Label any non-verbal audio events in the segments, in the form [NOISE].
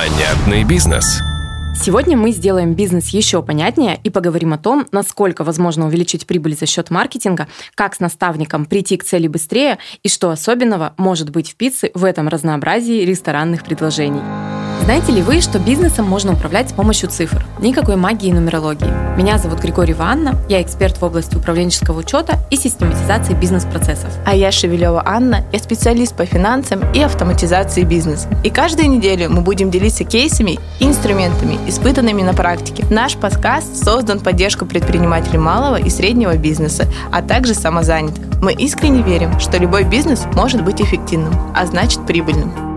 Понятный бизнес. Сегодня мы сделаем бизнес еще понятнее и поговорим о том, насколько возможно увеличить прибыль за счет маркетинга, как с наставником прийти к цели быстрее и что особенного может быть в пицце в этом разнообразии ресторанных предложений. Знаете ли вы, что бизнесом можно управлять с помощью цифр? Никакой магии и нумерологии. Меня зовут Григорий Анна, я эксперт в области управленческого учета и систематизации бизнес-процессов. А я Шевелева Анна, я специалист по финансам и автоматизации бизнеса. И каждую неделю мы будем делиться кейсами и инструментами, испытанными на практике. Наш подкаст создан в поддержку предпринимателей малого и среднего бизнеса, а также самозанятых. Мы искренне верим, что любой бизнес может быть эффективным, а значит прибыльным.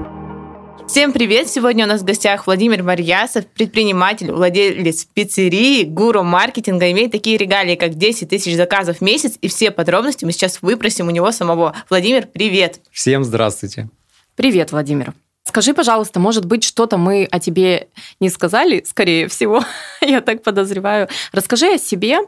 Всем привет! Сегодня у нас в гостях Владимир Марьясов, предприниматель, владелец пиццерии, гуру маркетинга, имеет такие регалии, как 10 тысяч заказов в месяц, и все подробности мы сейчас выпросим у него самого. Владимир, привет! Всем здравствуйте! Привет, Владимир! Скажи, пожалуйста, может быть, что-то мы о тебе не сказали, скорее всего, [LAUGHS] я так подозреваю. Расскажи о себе,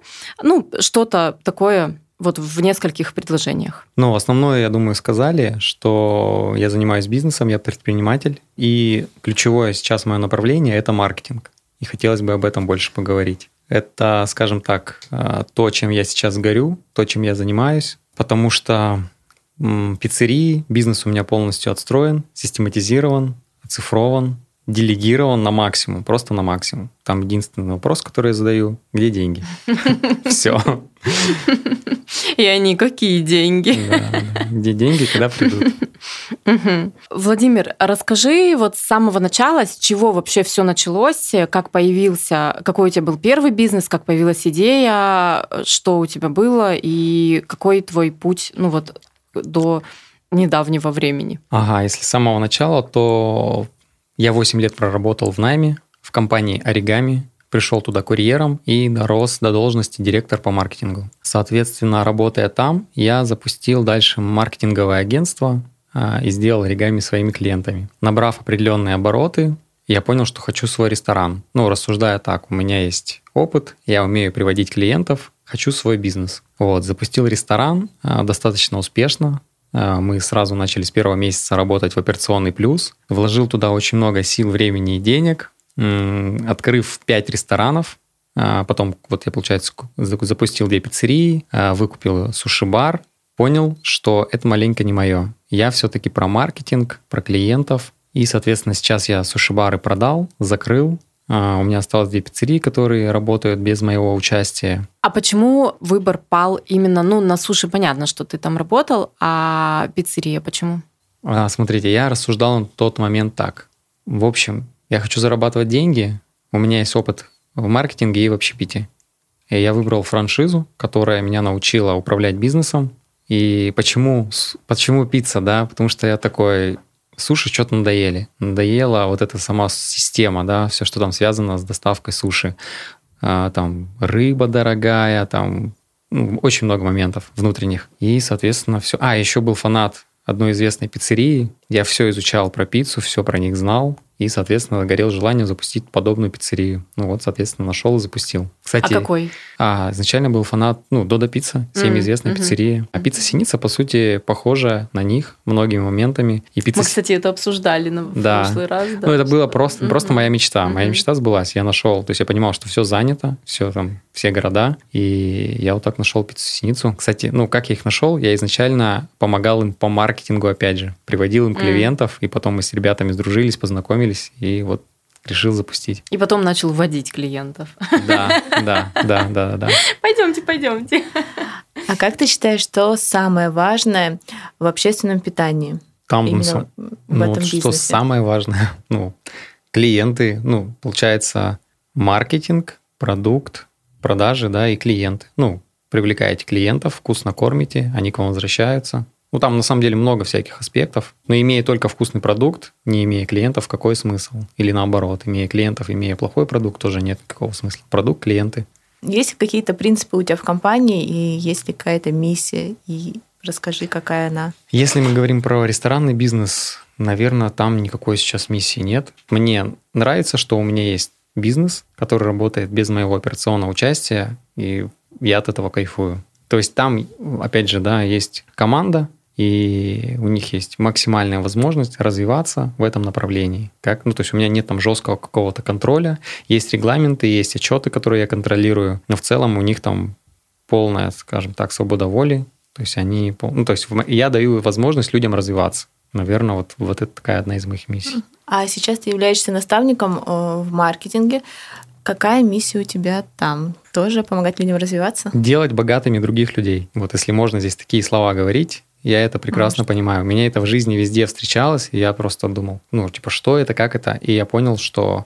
ну, что-то такое вот в нескольких предложениях? Ну, основное, я думаю, сказали, что я занимаюсь бизнесом, я предприниматель, и ключевое сейчас мое направление – это маркетинг. И хотелось бы об этом больше поговорить. Это, скажем так, э, то, чем я сейчас горю, то, чем я занимаюсь, потому что пиццерии, бизнес у меня полностью отстроен, систематизирован, оцифрован, делегирован на максимум, просто на максимум. Там единственный вопрос, который я задаю, где деньги? [LAUGHS] Все. И они какие деньги? Где деньги, когда придут? Владимир, расскажи вот с самого начала, с чего вообще все началось, как появился, какой у тебя был первый бизнес, как появилась идея, что у тебя было и какой твой путь, ну вот до недавнего времени. Ага, если с самого начала, то я 8 лет проработал в найме в компании Оригами, пришел туда курьером и дорос до должности директор по маркетингу. Соответственно, работая там, я запустил дальше маркетинговое агентство а, и сделал оригами своими клиентами. Набрав определенные обороты, я понял, что хочу свой ресторан. Ну, рассуждая так, у меня есть опыт, я умею приводить клиентов, хочу свой бизнес. Вот, запустил ресторан а, достаточно успешно, мы сразу начали с первого месяца работать в операционный плюс. Вложил туда очень много сил, времени и денег, открыв 5 ресторанов. А, потом, вот я, получается, запустил две пиццерии, а, выкупил суши-бар, понял, что это маленько не мое. Я все-таки про маркетинг, про клиентов. И, соответственно, сейчас я суши-бары продал, закрыл, у меня осталось две пиццерии, которые работают без моего участия. А почему выбор пал именно, ну, на суши понятно, что ты там работал, а пиццерия почему? А, смотрите, я рассуждал на тот момент так. В общем, я хочу зарабатывать деньги, у меня есть опыт в маркетинге и в общепите. И я выбрал франшизу, которая меня научила управлять бизнесом. И почему, почему пицца, да? Потому что я такой, суши что-то надоели. Надоела вот эта сама система, да, все, что там связано с доставкой суши. А, там рыба дорогая, там ну, очень много моментов внутренних. И, соответственно, все. А, еще был фанат одной известной пиццерии. Я все изучал про пиццу, все про них знал и, соответственно, горел желанием запустить подобную пиццерию. Ну вот, соответственно, нашел и запустил. Кстати, а какой? А, изначально был фанат, ну, Додо Пицца, всем mm, известная mm-hmm. пиццерия. А пицца Синица, по сути, похожа на них многими моментами. И пицца... Мы, кстати, это обсуждали на да. прошлый раз. Да, ну, это было просто, mm-hmm. просто моя мечта. Моя mm-hmm. мечта сбылась. Я нашел, то есть я понимал, что все занято, все там, все города, и я вот так нашел пиццу Синицу. Кстати, ну, как я их нашел? Я изначально помогал им по маркетингу, опять же. Приводил им mm-hmm. клиентов, и потом мы с ребятами сдружились, познакомились познакомились и вот решил запустить. И потом начал вводить клиентов. Да, да, да, да, да. Пойдемте, пойдемте. А как ты считаешь, что самое важное в общественном питании? Там Именно в ну, этом вот бизнесе? Что самое важное? [LAUGHS] Ну, клиенты, ну, получается, маркетинг, продукт, продажи, да, и клиенты. Ну, привлекаете клиентов, вкусно кормите, они к вам возвращаются, ну, там на самом деле много всяких аспектов. Но имея только вкусный продукт, не имея клиентов, какой смысл? Или наоборот, имея клиентов, имея плохой продукт, тоже нет никакого смысла. Продукт, клиенты. Есть какие-то принципы у тебя в компании, и есть ли какая-то миссия, и расскажи, какая она? Если мы говорим про ресторанный бизнес, наверное, там никакой сейчас миссии нет. Мне нравится, что у меня есть бизнес, который работает без моего операционного участия, и я от этого кайфую. То есть там, опять же, да, есть команда, и у них есть максимальная возможность развиваться в этом направлении. Как? Ну, то есть у меня нет там жесткого какого-то контроля, есть регламенты, есть отчеты, которые я контролирую, но в целом у них там полная, скажем так, свобода воли, то есть они, ну, то есть я даю возможность людям развиваться. Наверное, вот, вот это такая одна из моих миссий. А сейчас ты являешься наставником э, в маркетинге. Какая миссия у тебя там? Тоже помогать людям развиваться? Делать богатыми других людей. Вот если можно здесь такие слова говорить, я это прекрасно Может. понимаю. У меня это в жизни везде встречалось, и я просто думал, ну, типа, что это, как это? И я понял, что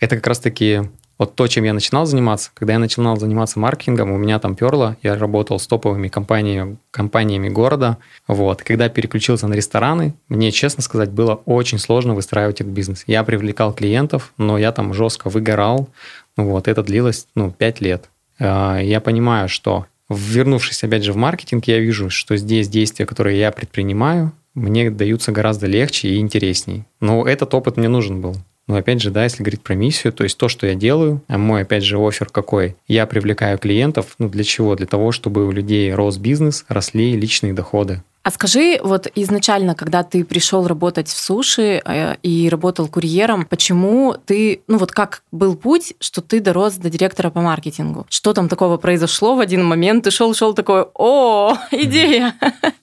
это как раз-таки вот то, чем я начинал заниматься, когда я начинал заниматься маркетингом, у меня там перло, я работал с топовыми компаниями, компаниями города, вот. Когда переключился на рестораны, мне, честно сказать, было очень сложно выстраивать этот бизнес. Я привлекал клиентов, но я там жестко выгорал, вот. Это длилось, ну, 5 лет. А, я понимаю, что вернувшись опять же в маркетинг, я вижу, что здесь действия, которые я предпринимаю, мне даются гораздо легче и интересней. Но этот опыт мне нужен был. Но опять же, да, если говорить про миссию, то есть то, что я делаю, а мой, опять же, офер какой? Я привлекаю клиентов, ну для чего? Для того, чтобы у людей рос бизнес, росли личные доходы. А скажи, вот изначально, когда ты пришел работать в суши э, и работал курьером, почему ты, ну вот как был путь, что ты дорос до директора по маркетингу? Что там такого произошло в один момент? Ты шел-шел такой, о, [LAUGHS] идея!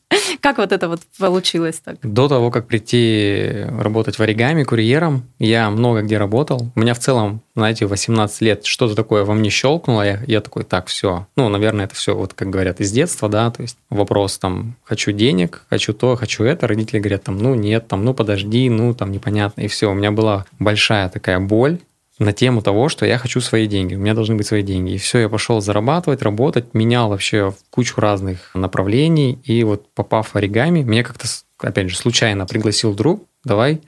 [LAUGHS] Как вот это вот получилось так? До того, как прийти работать в оригами курьером, я много где работал. У меня в целом, знаете, 18 лет что-то такое во мне щелкнуло. Я, я такой, так, все. Ну, наверное, это все, вот как говорят, из детства, да, то есть вопрос там, хочу денег, хочу то, хочу это. Родители говорят там, ну, нет, там, ну, подожди, ну, там, непонятно. И все, у меня была большая такая боль, на тему того, что я хочу свои деньги, у меня должны быть свои деньги. И все, я пошел зарабатывать, работать, менял вообще кучу разных направлений. И вот попав в оригами, меня как-то, опять же, случайно пригласил друг, давай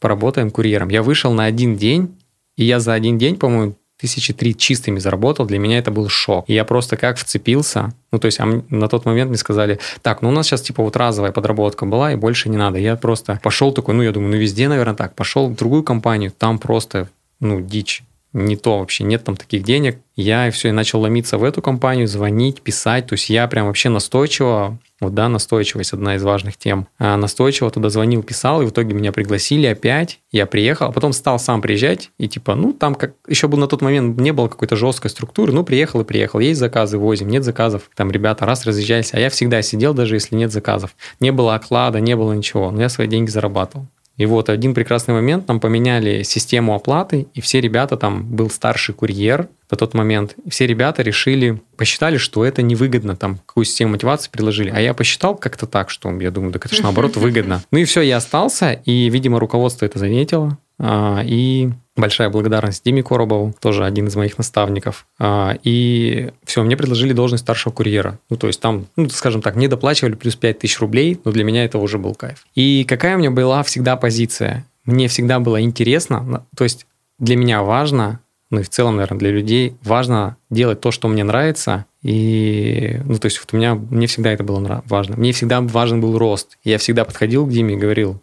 поработаем курьером. Я вышел на один день, и я за один день, по-моему, тысячи три чистыми заработал, для меня это был шок. И я просто как вцепился, ну, то есть а на тот момент мне сказали, так, ну, у нас сейчас типа вот разовая подработка была, и больше не надо. Я просто пошел такой, ну, я думаю, ну, везде, наверное, так. Пошел в другую компанию, там просто ну, дичь. Не то вообще, нет там таких денег. Я все, и начал ломиться в эту компанию, звонить, писать. То есть я прям вообще настойчиво, вот да, настойчивость одна из важных тем. А настойчиво туда звонил, писал, и в итоге меня пригласили опять. Я приехал, а потом стал сам приезжать, и типа, ну, там как еще был на тот момент, не было какой-то жесткой структуры, ну, приехал и приехал. Есть заказы, возим, нет заказов. Там ребята раз разъезжались, а я всегда сидел, даже если нет заказов. Не было оклада, не было ничего, но я свои деньги зарабатывал. И вот один прекрасный момент нам поменяли систему оплаты, и все ребята, там был старший курьер в тот момент, все ребята решили, посчитали, что это невыгодно, там, какую систему мотивации предложили. А я посчитал как-то так, что я думаю, так это же наоборот [LAUGHS] выгодно. Ну и все, я остался, и, видимо, руководство это заметило, а, и большая благодарность Диме Коробову, тоже один из моих наставников. А, и все, мне предложили должность старшего курьера. Ну, то есть там, ну, скажем так, не доплачивали плюс 5 тысяч рублей, но для меня это уже был кайф. И какая у меня была всегда позиция? Мне всегда было интересно, то есть для меня важно, ну и в целом, наверное, для людей важно делать то, что мне нравится. И, ну, то есть вот у меня, мне всегда это было важно. Мне всегда важен был рост. Я всегда подходил к Диме и говорил,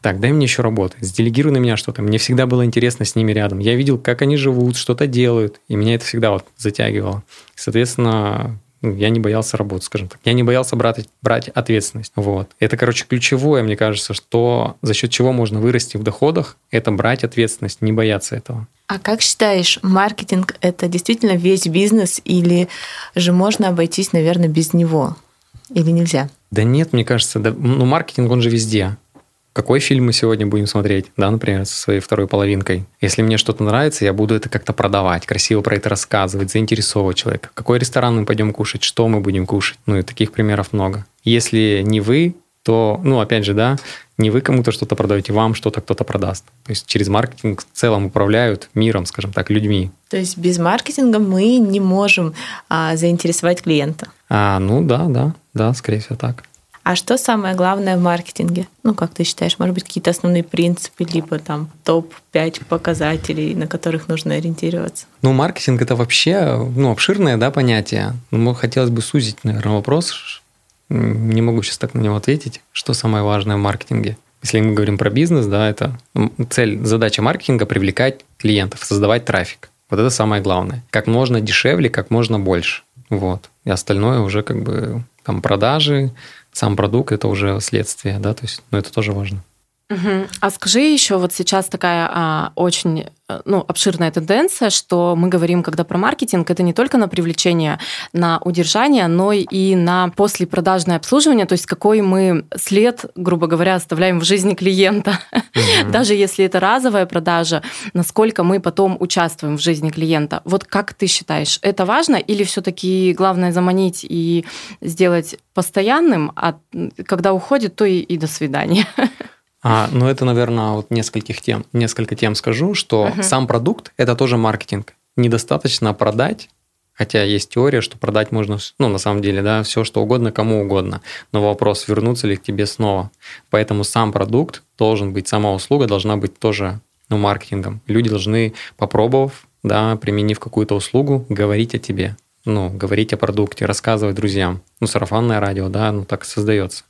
так, дай мне еще работать, сделегируй на меня что-то. Мне всегда было интересно с ними рядом. Я видел, как они живут, что-то делают, и меня это всегда вот затягивало. Соответственно, ну, я не боялся работать, скажем так. Я не боялся брать, брать ответственность. Вот. Это, короче, ключевое, мне кажется, что за счет чего можно вырасти в доходах, это брать ответственность, не бояться этого. А как считаешь, маркетинг – это действительно весь бизнес или же можно обойтись, наверное, без него? Или нельзя? Да нет, мне кажется, да, ну, маркетинг, он же везде какой фильм мы сегодня будем смотреть, да, например, со своей второй половинкой. Если мне что-то нравится, я буду это как-то продавать, красиво про это рассказывать, заинтересовывать человека. Какой ресторан мы пойдем кушать, что мы будем кушать. Ну и таких примеров много. Если не вы, то, ну, опять же, да, не вы кому-то что-то продаете, вам что-то кто-то продаст. То есть через маркетинг в целом управляют миром, скажем так, людьми. То есть без маркетинга мы не можем а, заинтересовать клиента. А, ну да, да, да, скорее всего так. А что самое главное в маркетинге? Ну, как ты считаешь, может быть, какие-то основные принципы, либо там топ-5 показателей, на которых нужно ориентироваться? Ну, маркетинг – это вообще ну, обширное да, понятие. Ну, хотелось бы сузить, наверное, вопрос. Не могу сейчас так на него ответить. Что самое важное в маркетинге? Если мы говорим про бизнес, да, это цель, задача маркетинга – привлекать клиентов, создавать трафик. Вот это самое главное. Как можно дешевле, как можно больше. Вот. И остальное уже как бы там продажи, сам продукт это уже следствие, да, то есть, ну, это тоже важно. Угу. А скажи еще, вот сейчас такая а, очень э, ну, обширная тенденция, что мы говорим, когда про маркетинг, это не только на привлечение, на удержание, но и на послепродажное обслуживание, то есть какой мы след, грубо говоря, оставляем в жизни клиента. Угу. [LAUGHS] Даже если это разовая продажа, насколько мы потом участвуем в жизни клиента. Вот как ты считаешь, это важно или все-таки главное заманить и сделать постоянным, а когда уходит, то и, и до свидания? [LAUGHS] А, ну, это, наверное, вот нескольких тем, несколько тем скажу, что uh-huh. сам продукт – это тоже маркетинг. Недостаточно продать, хотя есть теория, что продать можно, ну, на самом деле, да, все, что угодно, кому угодно. Но вопрос, вернуться ли к тебе снова. Поэтому сам продукт должен быть, сама услуга должна быть тоже ну, маркетингом. Люди должны, попробовав, да, применив какую-то услугу, говорить о тебе. Ну, говорить о продукте, рассказывать друзьям. Ну, сарафанное радио, да, ну, так создается.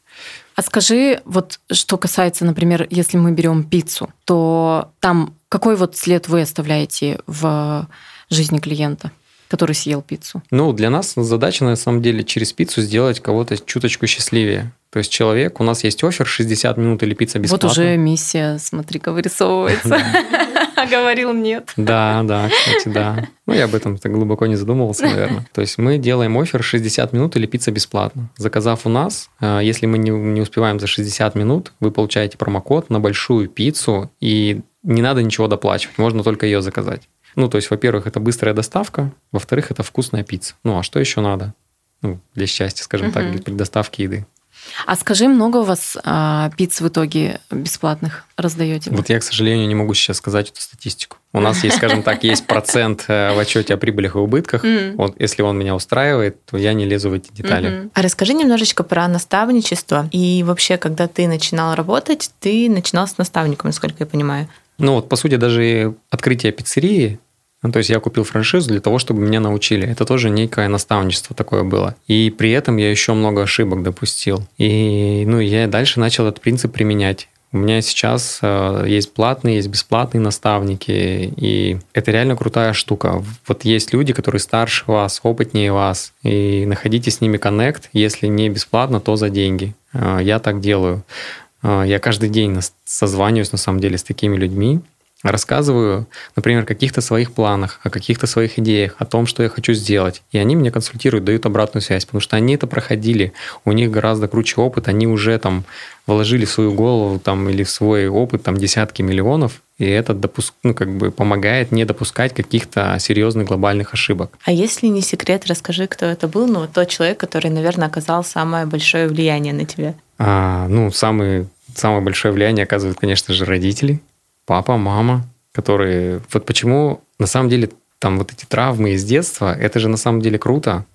А скажи, вот что касается, например, если мы берем пиццу, то там какой вот след вы оставляете в жизни клиента? который съел пиццу? Ну, для нас задача, на самом деле, через пиццу сделать кого-то чуточку счастливее. То есть человек, у нас есть офер 60 минут или пицца бесплатно. Вот уже миссия, смотри-ка, вырисовывается. [LAUGHS] А [LAUGHS] говорил нет. Да, да, кстати, да. Ну, я об этом так глубоко не задумывался, наверное. То есть мы делаем офер 60 минут или пицца бесплатно. Заказав у нас, э, если мы не, не успеваем за 60 минут, вы получаете промокод на большую пиццу, и не надо ничего доплачивать, можно только ее заказать. Ну, то есть, во-первых, это быстрая доставка, во-вторых, это вкусная пицца. Ну, а что еще надо? Ну, для счастья, скажем uh-huh. так, для доставки еды. А скажи, много у вас а, пиц в итоге бесплатных раздаете? Вот я, к сожалению, не могу сейчас сказать эту статистику. У нас есть, скажем так, есть процент э, в отчете о прибылях и убытках. Вот если он меня устраивает, то я не лезу в эти детали. А расскажи немножечко про наставничество. И вообще, когда ты начинал работать, ты начинал с наставником, насколько я понимаю. Ну вот, по сути, даже открытие пиццерии то есть я купил франшизу для того, чтобы меня научили. Это тоже некое наставничество такое было. И при этом я еще много ошибок допустил. И ну, я дальше начал этот принцип применять. У меня сейчас э, есть платные, есть бесплатные наставники, и это реально крутая штука. Вот есть люди, которые старше вас, опытнее вас, и находите с ними коннект, если не бесплатно, то за деньги. Э, я так делаю. Э, я каждый день созваниваюсь, на самом деле, с такими людьми, рассказываю, например, о каких-то своих планах, о каких-то своих идеях, о том, что я хочу сделать. И они меня консультируют, дают обратную связь, потому что они это проходили, у них гораздо круче опыт, они уже там вложили в свою голову там, или в свой опыт там, десятки миллионов, и это допуск, ну, как бы помогает не допускать каких-то серьезных глобальных ошибок. А если не секрет, расскажи, кто это был, ну, тот человек, который, наверное, оказал самое большое влияние на тебя. А, ну, самый, самое большое влияние оказывают, конечно же, родители папа, мама, которые... Вот почему на самом деле там вот эти травмы из детства, это же на самом деле круто.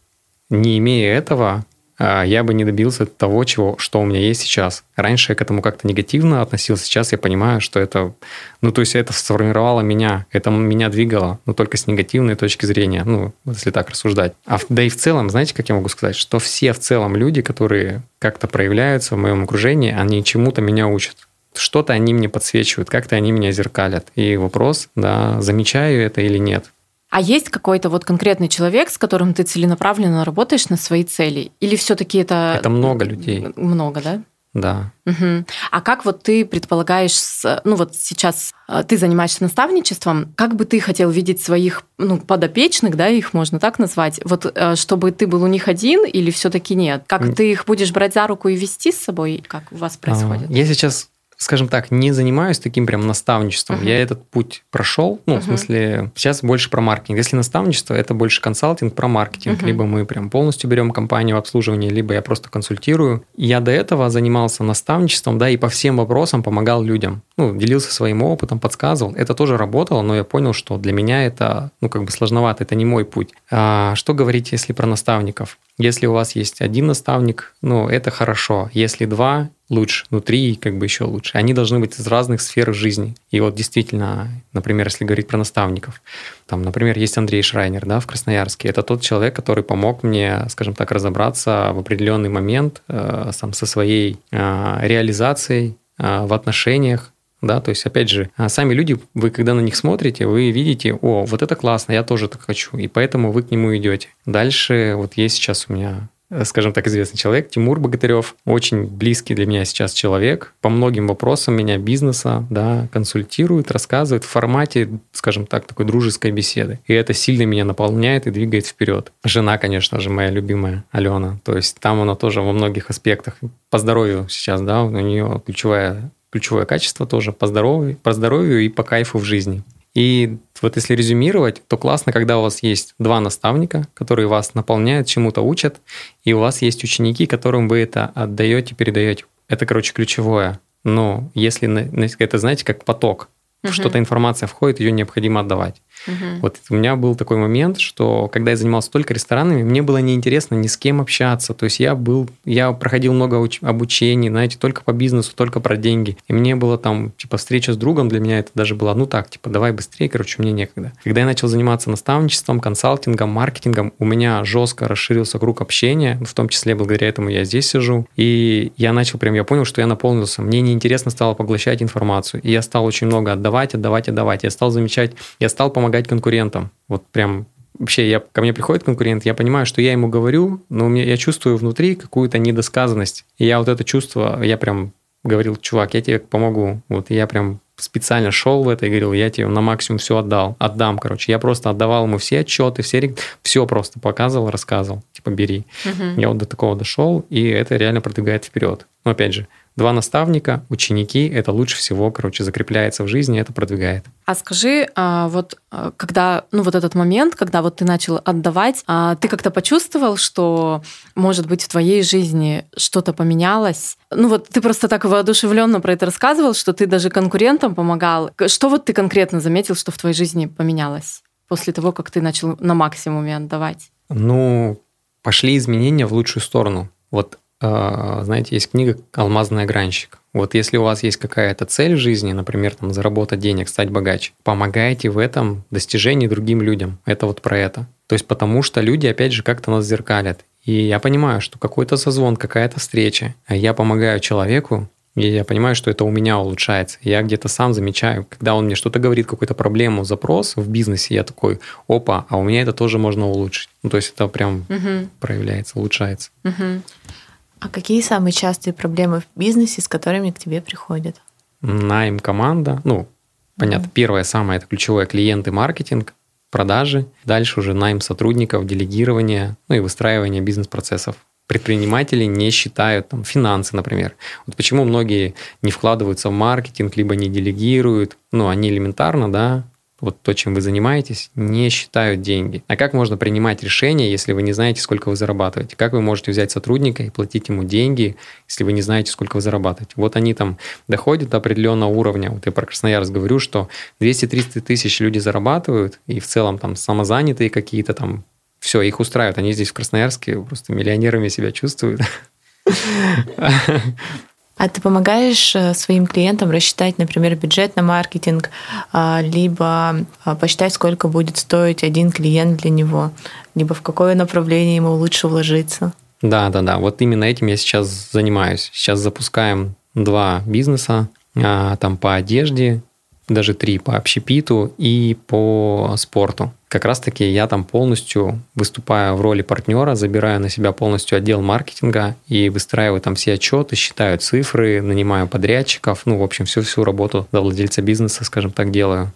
Не имея этого, а, я бы не добился того, чего, что у меня есть сейчас. Раньше я к этому как-то негативно относился, сейчас я понимаю, что это, ну, то есть это сформировало меня, это меня двигало, но только с негативной точки зрения, ну, если так рассуждать. А, да и в целом, знаете, как я могу сказать, что все в целом люди, которые как-то проявляются в моем окружении, они чему-то меня учат что-то они мне подсвечивают, как-то они меня зеркалят. И вопрос, да, замечаю это или нет. А есть какой-то вот конкретный человек, с которым ты целенаправленно работаешь на свои цели? Или все-таки это... Это много людей. Много, да? Да. Угу. А как вот ты предполагаешь, ну вот сейчас э, ты занимаешься наставничеством, как бы ты хотел видеть своих ну, подопечных, да, их можно так назвать, вот э, чтобы ты был у них один или все-таки нет? Как ты их будешь брать за руку и вести с собой? Как у вас а, происходит? Я сейчас скажем так, не занимаюсь таким прям наставничеством. Uh-huh. Я этот путь прошел. Ну, uh-huh. в смысле, сейчас больше про маркетинг. Если наставничество, это больше консалтинг про маркетинг. Uh-huh. Либо мы прям полностью берем компанию в обслуживание, либо я просто консультирую. Я до этого занимался наставничеством, да, и по всем вопросам помогал людям. Ну, делился своим опытом, подсказывал. Это тоже работало, но я понял, что для меня это, ну, как бы сложновато, это не мой путь. А что говорить, если про наставников? Если у вас есть один наставник, ну, это хорошо. Если два, лучше, ну, три, как бы еще лучше. Они должны быть из разных сфер жизни. И вот действительно, например, если говорить про наставников, там, например, есть Андрей Шрайнер, да, в Красноярске. Это тот человек, который помог мне, скажем так, разобраться в определенный момент э, сам со своей э, реализацией э, в отношениях, да, то есть, опять же, а сами люди, вы когда на них смотрите, вы видите, о, вот это классно, я тоже так хочу, и поэтому вы к нему идете. Дальше, вот есть сейчас у меня скажем так, известный человек, Тимур Богатырев, очень близкий для меня сейчас человек, по многим вопросам меня бизнеса, да, консультирует, рассказывает в формате, скажем так, такой дружеской беседы. И это сильно меня наполняет и двигает вперед. Жена, конечно же, моя любимая, Алена. То есть там она тоже во многих аспектах по здоровью сейчас, да, у нее ключевая ключевое качество тоже по здоровью, по здоровью и по кайфу в жизни. И вот если резюмировать, то классно, когда у вас есть два наставника, которые вас наполняют, чему-то учат, и у вас есть ученики, которым вы это отдаете, передаете. Это, короче, ключевое. Но если это, знаете, как поток, угу. что-то информация входит, ее необходимо отдавать. Угу. Вот у меня был такой момент, что когда я занимался только ресторанами, мне было неинтересно ни с кем общаться. То есть я был, я проходил много обучений, знаете, только по бизнесу, только про деньги. И мне было там, типа, встреча с другом для меня это даже было, ну так, типа, давай быстрее, короче, мне некогда. Когда я начал заниматься наставничеством, консалтингом, маркетингом, у меня жестко расширился круг общения, в том числе благодаря этому я здесь сижу. И я начал прям, я понял, что я наполнился. Мне неинтересно стало поглощать информацию. И я стал очень много отдавать, отдавать, отдавать. Я стал замечать, я стал помогать помогать конкурентам. Вот прям вообще я, ко мне приходит конкурент, я понимаю, что я ему говорю, но у меня, я чувствую внутри какую-то недосказанность. И я вот это чувство, я прям говорил, чувак, я тебе помогу. Вот я прям специально шел в это и говорил, я тебе на максимум все отдал, отдам, короче. Я просто отдавал ему все отчеты, все, все просто показывал, рассказывал, типа бери. Угу. Я вот до такого дошел, и это реально продвигает вперед. Но опять же, Два наставника, ученики, это лучше всего, короче, закрепляется в жизни, это продвигает. А скажи, а, вот а, когда, ну вот этот момент, когда вот ты начал отдавать, а, ты как-то почувствовал, что, может быть, в твоей жизни что-то поменялось? Ну вот ты просто так воодушевленно про это рассказывал, что ты даже конкурентам помогал. Что вот ты конкретно заметил, что в твоей жизни поменялось после того, как ты начал на максимуме отдавать? Ну, пошли изменения в лучшую сторону. Вот знаете, есть книга «Алмазный огранщик». Вот если у вас есть какая-то цель в жизни, например, там, заработать денег, стать богаче, помогайте в этом достижении другим людям. Это вот про это. То есть потому что люди, опять же, как-то нас зеркалят. И я понимаю, что какой-то созвон, какая-то встреча, а я помогаю человеку, и я понимаю, что это у меня улучшается. Я где-то сам замечаю, когда он мне что-то говорит, какую-то проблему, запрос в бизнесе, я такой, опа, а у меня это тоже можно улучшить. Ну, то есть это прям угу. проявляется, улучшается. Угу. А какие самые частые проблемы в бизнесе, с которыми к тебе приходят? Найм команда. Ну, понятно, mm-hmm. первое самое это ключевое клиенты, маркетинг, продажи. Дальше уже найм сотрудников, делегирование, ну и выстраивание бизнес-процессов. Предприниматели не считают там, финансы, например. Вот почему многие не вкладываются в маркетинг, либо не делегируют. Ну, они элементарно, да, вот то, чем вы занимаетесь, не считают деньги. А как можно принимать решение, если вы не знаете, сколько вы зарабатываете? Как вы можете взять сотрудника и платить ему деньги, если вы не знаете, сколько вы зарабатываете? Вот они там доходят до определенного уровня. Вот я про Красноярск говорю, что 200-300 тысяч люди зарабатывают, и в целом там самозанятые какие-то там, все, их устраивают. Они здесь в Красноярске просто миллионерами себя чувствуют. А ты помогаешь э, своим клиентам рассчитать, например, бюджет на маркетинг, а, либо а, посчитать, сколько будет стоить один клиент для него, либо в какое направление ему лучше вложиться? Да, да, да. Вот именно этим я сейчас занимаюсь. Сейчас запускаем два бизнеса, а, там по одежде, даже три по общепиту и по спорту как раз-таки я там полностью выступаю в роли партнера, забираю на себя полностью отдел маркетинга и выстраиваю там все отчеты, считаю цифры, нанимаю подрядчиков, ну, в общем, всю-всю работу за владельца бизнеса, скажем так, делаю.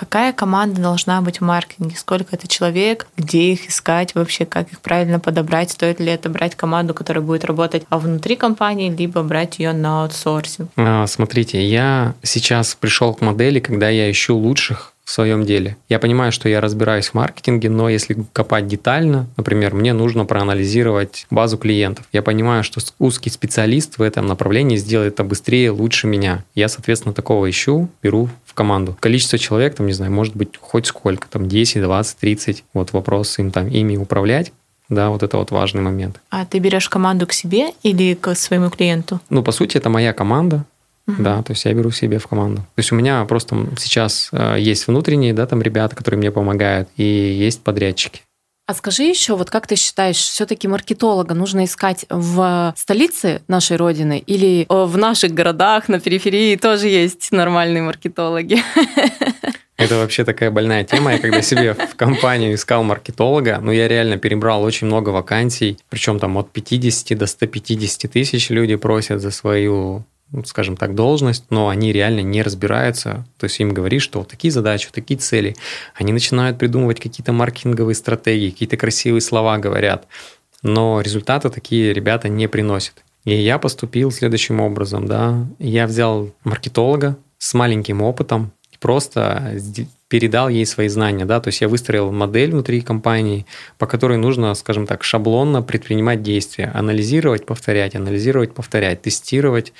Какая команда должна быть в маркетинге? Сколько это человек? Где их искать вообще? Как их правильно подобрать? Стоит ли это брать команду, которая будет работать а внутри компании, либо брать ее на аутсорсинг? А, смотрите, я сейчас пришел к модели, когда я ищу лучших в своем деле. Я понимаю, что я разбираюсь в маркетинге, но если копать детально, например, мне нужно проанализировать базу клиентов. Я понимаю, что узкий специалист в этом направлении сделает это быстрее, лучше меня. Я, соответственно, такого ищу, беру в команду. Количество человек, там, не знаю, может быть хоть сколько, там 10, 20, 30. Вот вопрос им там ими управлять. Да, вот это вот важный момент. А ты берешь команду к себе или к своему клиенту? Ну, по сути, это моя команда. Uh-huh. Да, то есть я беру себе в команду. То есть у меня просто сейчас э, есть внутренние, да, там ребята, которые мне помогают, и есть подрядчики. А скажи еще, вот как ты считаешь, все-таки маркетолога нужно искать в столице нашей родины или э, в наших городах на периферии тоже есть нормальные маркетологи? [LAUGHS] Это вообще такая больная тема. Я когда себе в компанию искал маркетолога, ну, я реально перебрал очень много вакансий, причем там от 50 до 150 тысяч люди просят за свою скажем так, должность, но они реально не разбираются. То есть им говоришь, что вот такие задачи, вот такие цели. Они начинают придумывать какие-то маркетинговые стратегии, какие-то красивые слова говорят. Но результаты такие ребята не приносят. И я поступил следующим образом, да. Я взял маркетолога с маленьким опытом, просто передал ей свои знания, да, то есть я выстроил модель внутри компании, по которой нужно, скажем так, шаблонно предпринимать действия, анализировать, повторять, анализировать, повторять, тестировать,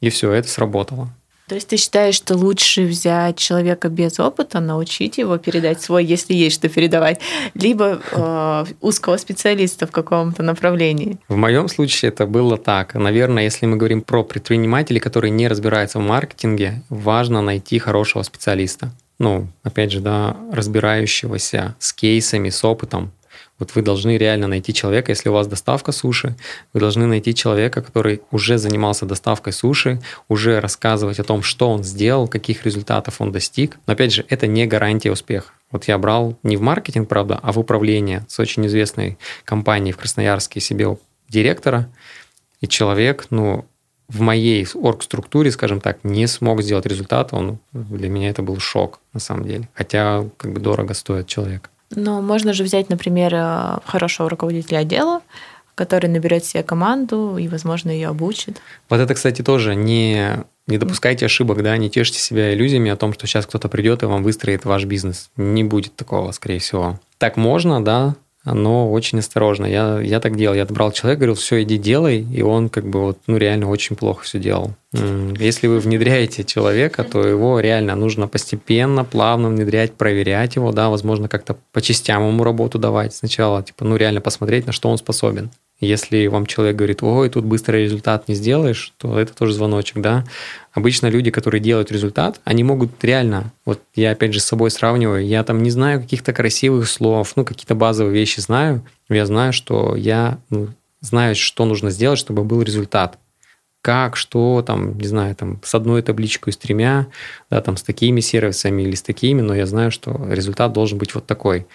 и все, это сработало. То есть ты считаешь, что лучше взять человека без опыта, научить его передать свой, если есть что передавать, либо э, узкого специалиста в каком-то направлении? В моем случае это было так. Наверное, если мы говорим про предпринимателей, которые не разбираются в маркетинге, важно найти хорошего специалиста. Ну, опять же, да, разбирающегося с кейсами, с опытом, вот вы должны реально найти человека, если у вас доставка суши, вы должны найти человека, который уже занимался доставкой суши, уже рассказывать о том, что он сделал, каких результатов он достиг. Но опять же, это не гарантия успеха. Вот я брал не в маркетинг, правда, а в управление с очень известной компанией в Красноярске себе директора, и человек, ну, в моей орг-структуре, скажем так, не смог сделать результат. Он, для меня это был шок, на самом деле. Хотя как бы дорого стоит человек. Но можно же взять, например, э, хорошего руководителя отдела, который наберет себе команду и, возможно, ее обучит. Вот это, кстати, тоже не, не допускайте ошибок, да, не тешьте себя иллюзиями о том, что сейчас кто-то придет и вам выстроит ваш бизнес. Не будет такого, скорее всего. Так можно, да, но очень осторожно. Я, я так делал. Я отбрал человека, говорил, все, иди делай, и он как бы вот, ну, реально очень плохо все делал. Если вы внедряете человека, то его реально нужно постепенно, плавно внедрять, проверять его, да, возможно, как-то по частям ему работу давать сначала, типа, ну, реально посмотреть, на что он способен. Если вам человек говорит, ой, тут быстрый результат не сделаешь, то это тоже звоночек, да. Обычно люди, которые делают результат, они могут реально, вот я опять же с собой сравниваю, я там не знаю каких-то красивых слов, ну, какие-то базовые вещи знаю, я знаю, что я ну, знаю, что нужно сделать, чтобы был результат. Как, что, там, не знаю, там, с одной табличкой, с тремя, да, там, с такими сервисами или с такими, но я знаю, что результат должен быть вот такой.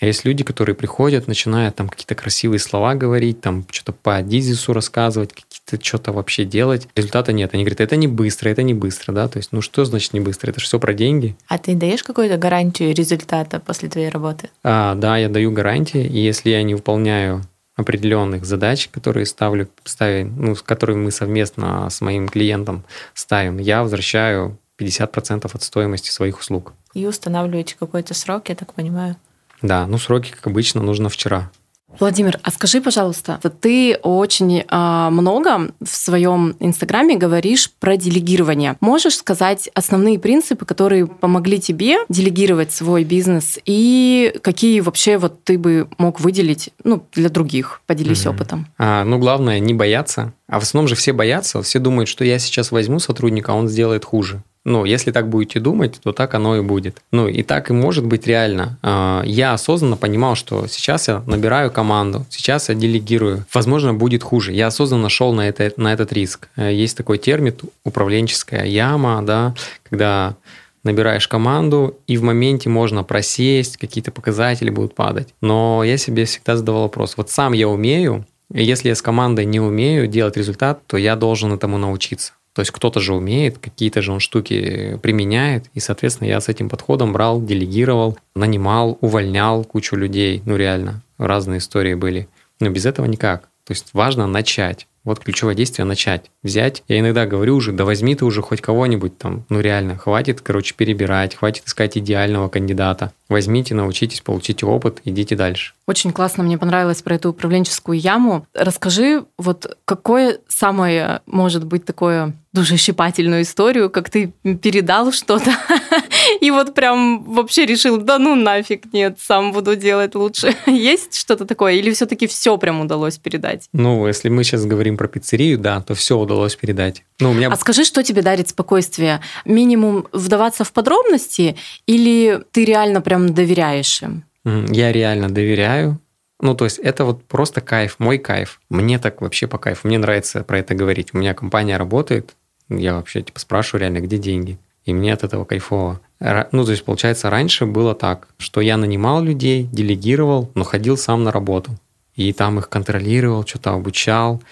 А есть люди, которые приходят, начинают там какие-то красивые слова говорить, там что-то по дизису рассказывать, какие-то что-то вообще делать. Результата нет. Они говорят, это не быстро, это не быстро, да? То есть, ну что значит не быстро? Это же все про деньги. А ты даешь какую-то гарантию результата после твоей работы? А, да, я даю гарантии, и если я не выполняю определенных задач, которые ставлю, ставим, ну, которые мы совместно с моим клиентом ставим, я возвращаю 50% от стоимости своих услуг. И устанавливаете какой-то срок, я так понимаю? Да, ну сроки, как обычно, нужно вчера. Владимир, а скажи, пожалуйста, ты очень э, много в своем инстаграме говоришь про делегирование. Можешь сказать основные принципы, которые помогли тебе делегировать свой бизнес и какие вообще вот ты бы мог выделить ну, для других? Поделись mm-hmm. опытом. А, ну, главное, не бояться. А в основном же все боятся, все думают, что я сейчас возьму сотрудника, а он сделает хуже. Ну, если так будете думать, то так оно и будет. Ну, и так и может быть реально. А, я осознанно понимал, что сейчас я набираю команду, сейчас я делегирую. Возможно, будет хуже. Я осознанно шел на, это, на этот риск. Э, есть такой термин управленческая яма, да, когда набираешь команду, и в моменте можно просесть, какие-то показатели будут падать. Но я себе всегда задавал вопрос, вот сам я умею, если я с командой не умею делать результат, то я должен этому научиться. То есть кто-то же умеет, какие-то же он штуки применяет, и, соответственно, я с этим подходом брал, делегировал, нанимал, увольнял кучу людей. Ну, реально, разные истории были. Но без этого никак. То есть важно начать. Вот ключевое действие – начать. Взять. Я иногда говорю уже, да возьми ты уже хоть кого-нибудь там. Ну реально, хватит, короче, перебирать, хватит искать идеального кандидата. Возьмите, научитесь, получите опыт, идите дальше. Очень классно, мне понравилось про эту управленческую яму. Расскажи, вот какое самое, может быть, такое душещипательную историю, как ты передал что-то, [LAUGHS] [LAUGHS] и вот прям вообще решил, да ну нафиг, нет, сам буду делать лучше. [LAUGHS] Есть что-то такое? Или все-таки все прям удалось передать? Ну, если мы сейчас говорим про пиццерию, да, то все удалось передать. Ну, у меня... А скажи, что тебе дарит спокойствие? Минимум вдаваться в подробности или ты реально прям доверяешь им? Я реально доверяю. Ну, то есть это вот просто кайф, мой кайф. Мне так вообще по кайфу. Мне нравится про это говорить. У меня компания работает, я вообще типа спрашиваю реально, где деньги. И мне от этого кайфово. Ну, то есть, получается, раньше было так, что я нанимал людей, делегировал, но ходил сам на работу. И там их контролировал, что-то обучал.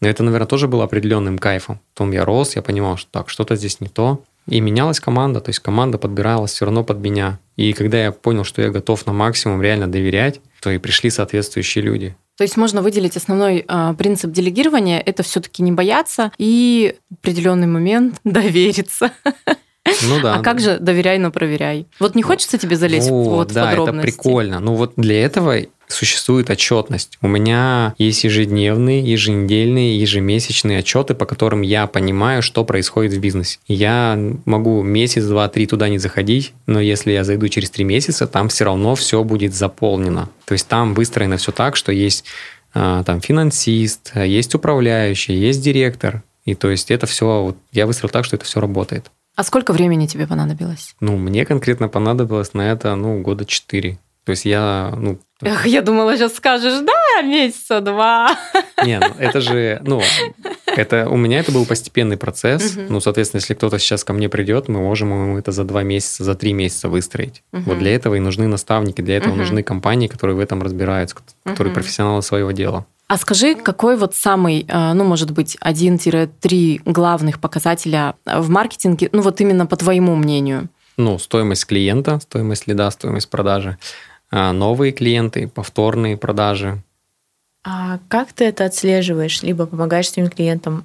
Но это, наверное, тоже было определенным кайфом. Потом я рос, я понимал, что так, что-то здесь не то. И менялась команда, то есть команда подбиралась все равно под меня. И когда я понял, что я готов на максимум реально доверять, то и пришли соответствующие люди. То есть можно выделить основной э, принцип делегирования – это все-таки не бояться и в определенный момент довериться. [LAUGHS] Ну да. А да. как же доверяй, но проверяй? Вот не хочется тебе залезть вот, вот в да, подробности? это прикольно. Ну вот для этого существует отчетность. У меня есть ежедневные, еженедельные, ежемесячные отчеты, по которым я понимаю, что происходит в бизнесе. Я могу месяц, два, три туда не заходить, но если я зайду через три месяца, там все равно все будет заполнено. То есть там выстроено все так, что есть а, там финансист, есть управляющий, есть директор. И то есть это все, вот, я выстроил так, что это все работает. А сколько времени тебе понадобилось? Ну, мне конкретно понадобилось на это, ну, года четыре. То есть я, ну... Эх, я думала, сейчас скажешь, да, месяца два. Не, ну, это же, ну, это у меня это был постепенный процесс. Ну, соответственно, если кто-то сейчас ко мне придет, мы можем ему это за два месяца, за три месяца выстроить. Вот для этого и нужны наставники, для этого нужны компании, которые в этом разбираются, которые профессионалы своего дела. А скажи, какой вот самый, э, ну, может быть, 1-3 главных показателя э, в маркетинге, ну, вот именно по твоему мнению? Ну, стоимость клиента, стоимость лида, стоимость продажи, а, новые клиенты, повторные продажи, А как ты это отслеживаешь? Либо помогаешь своим клиентам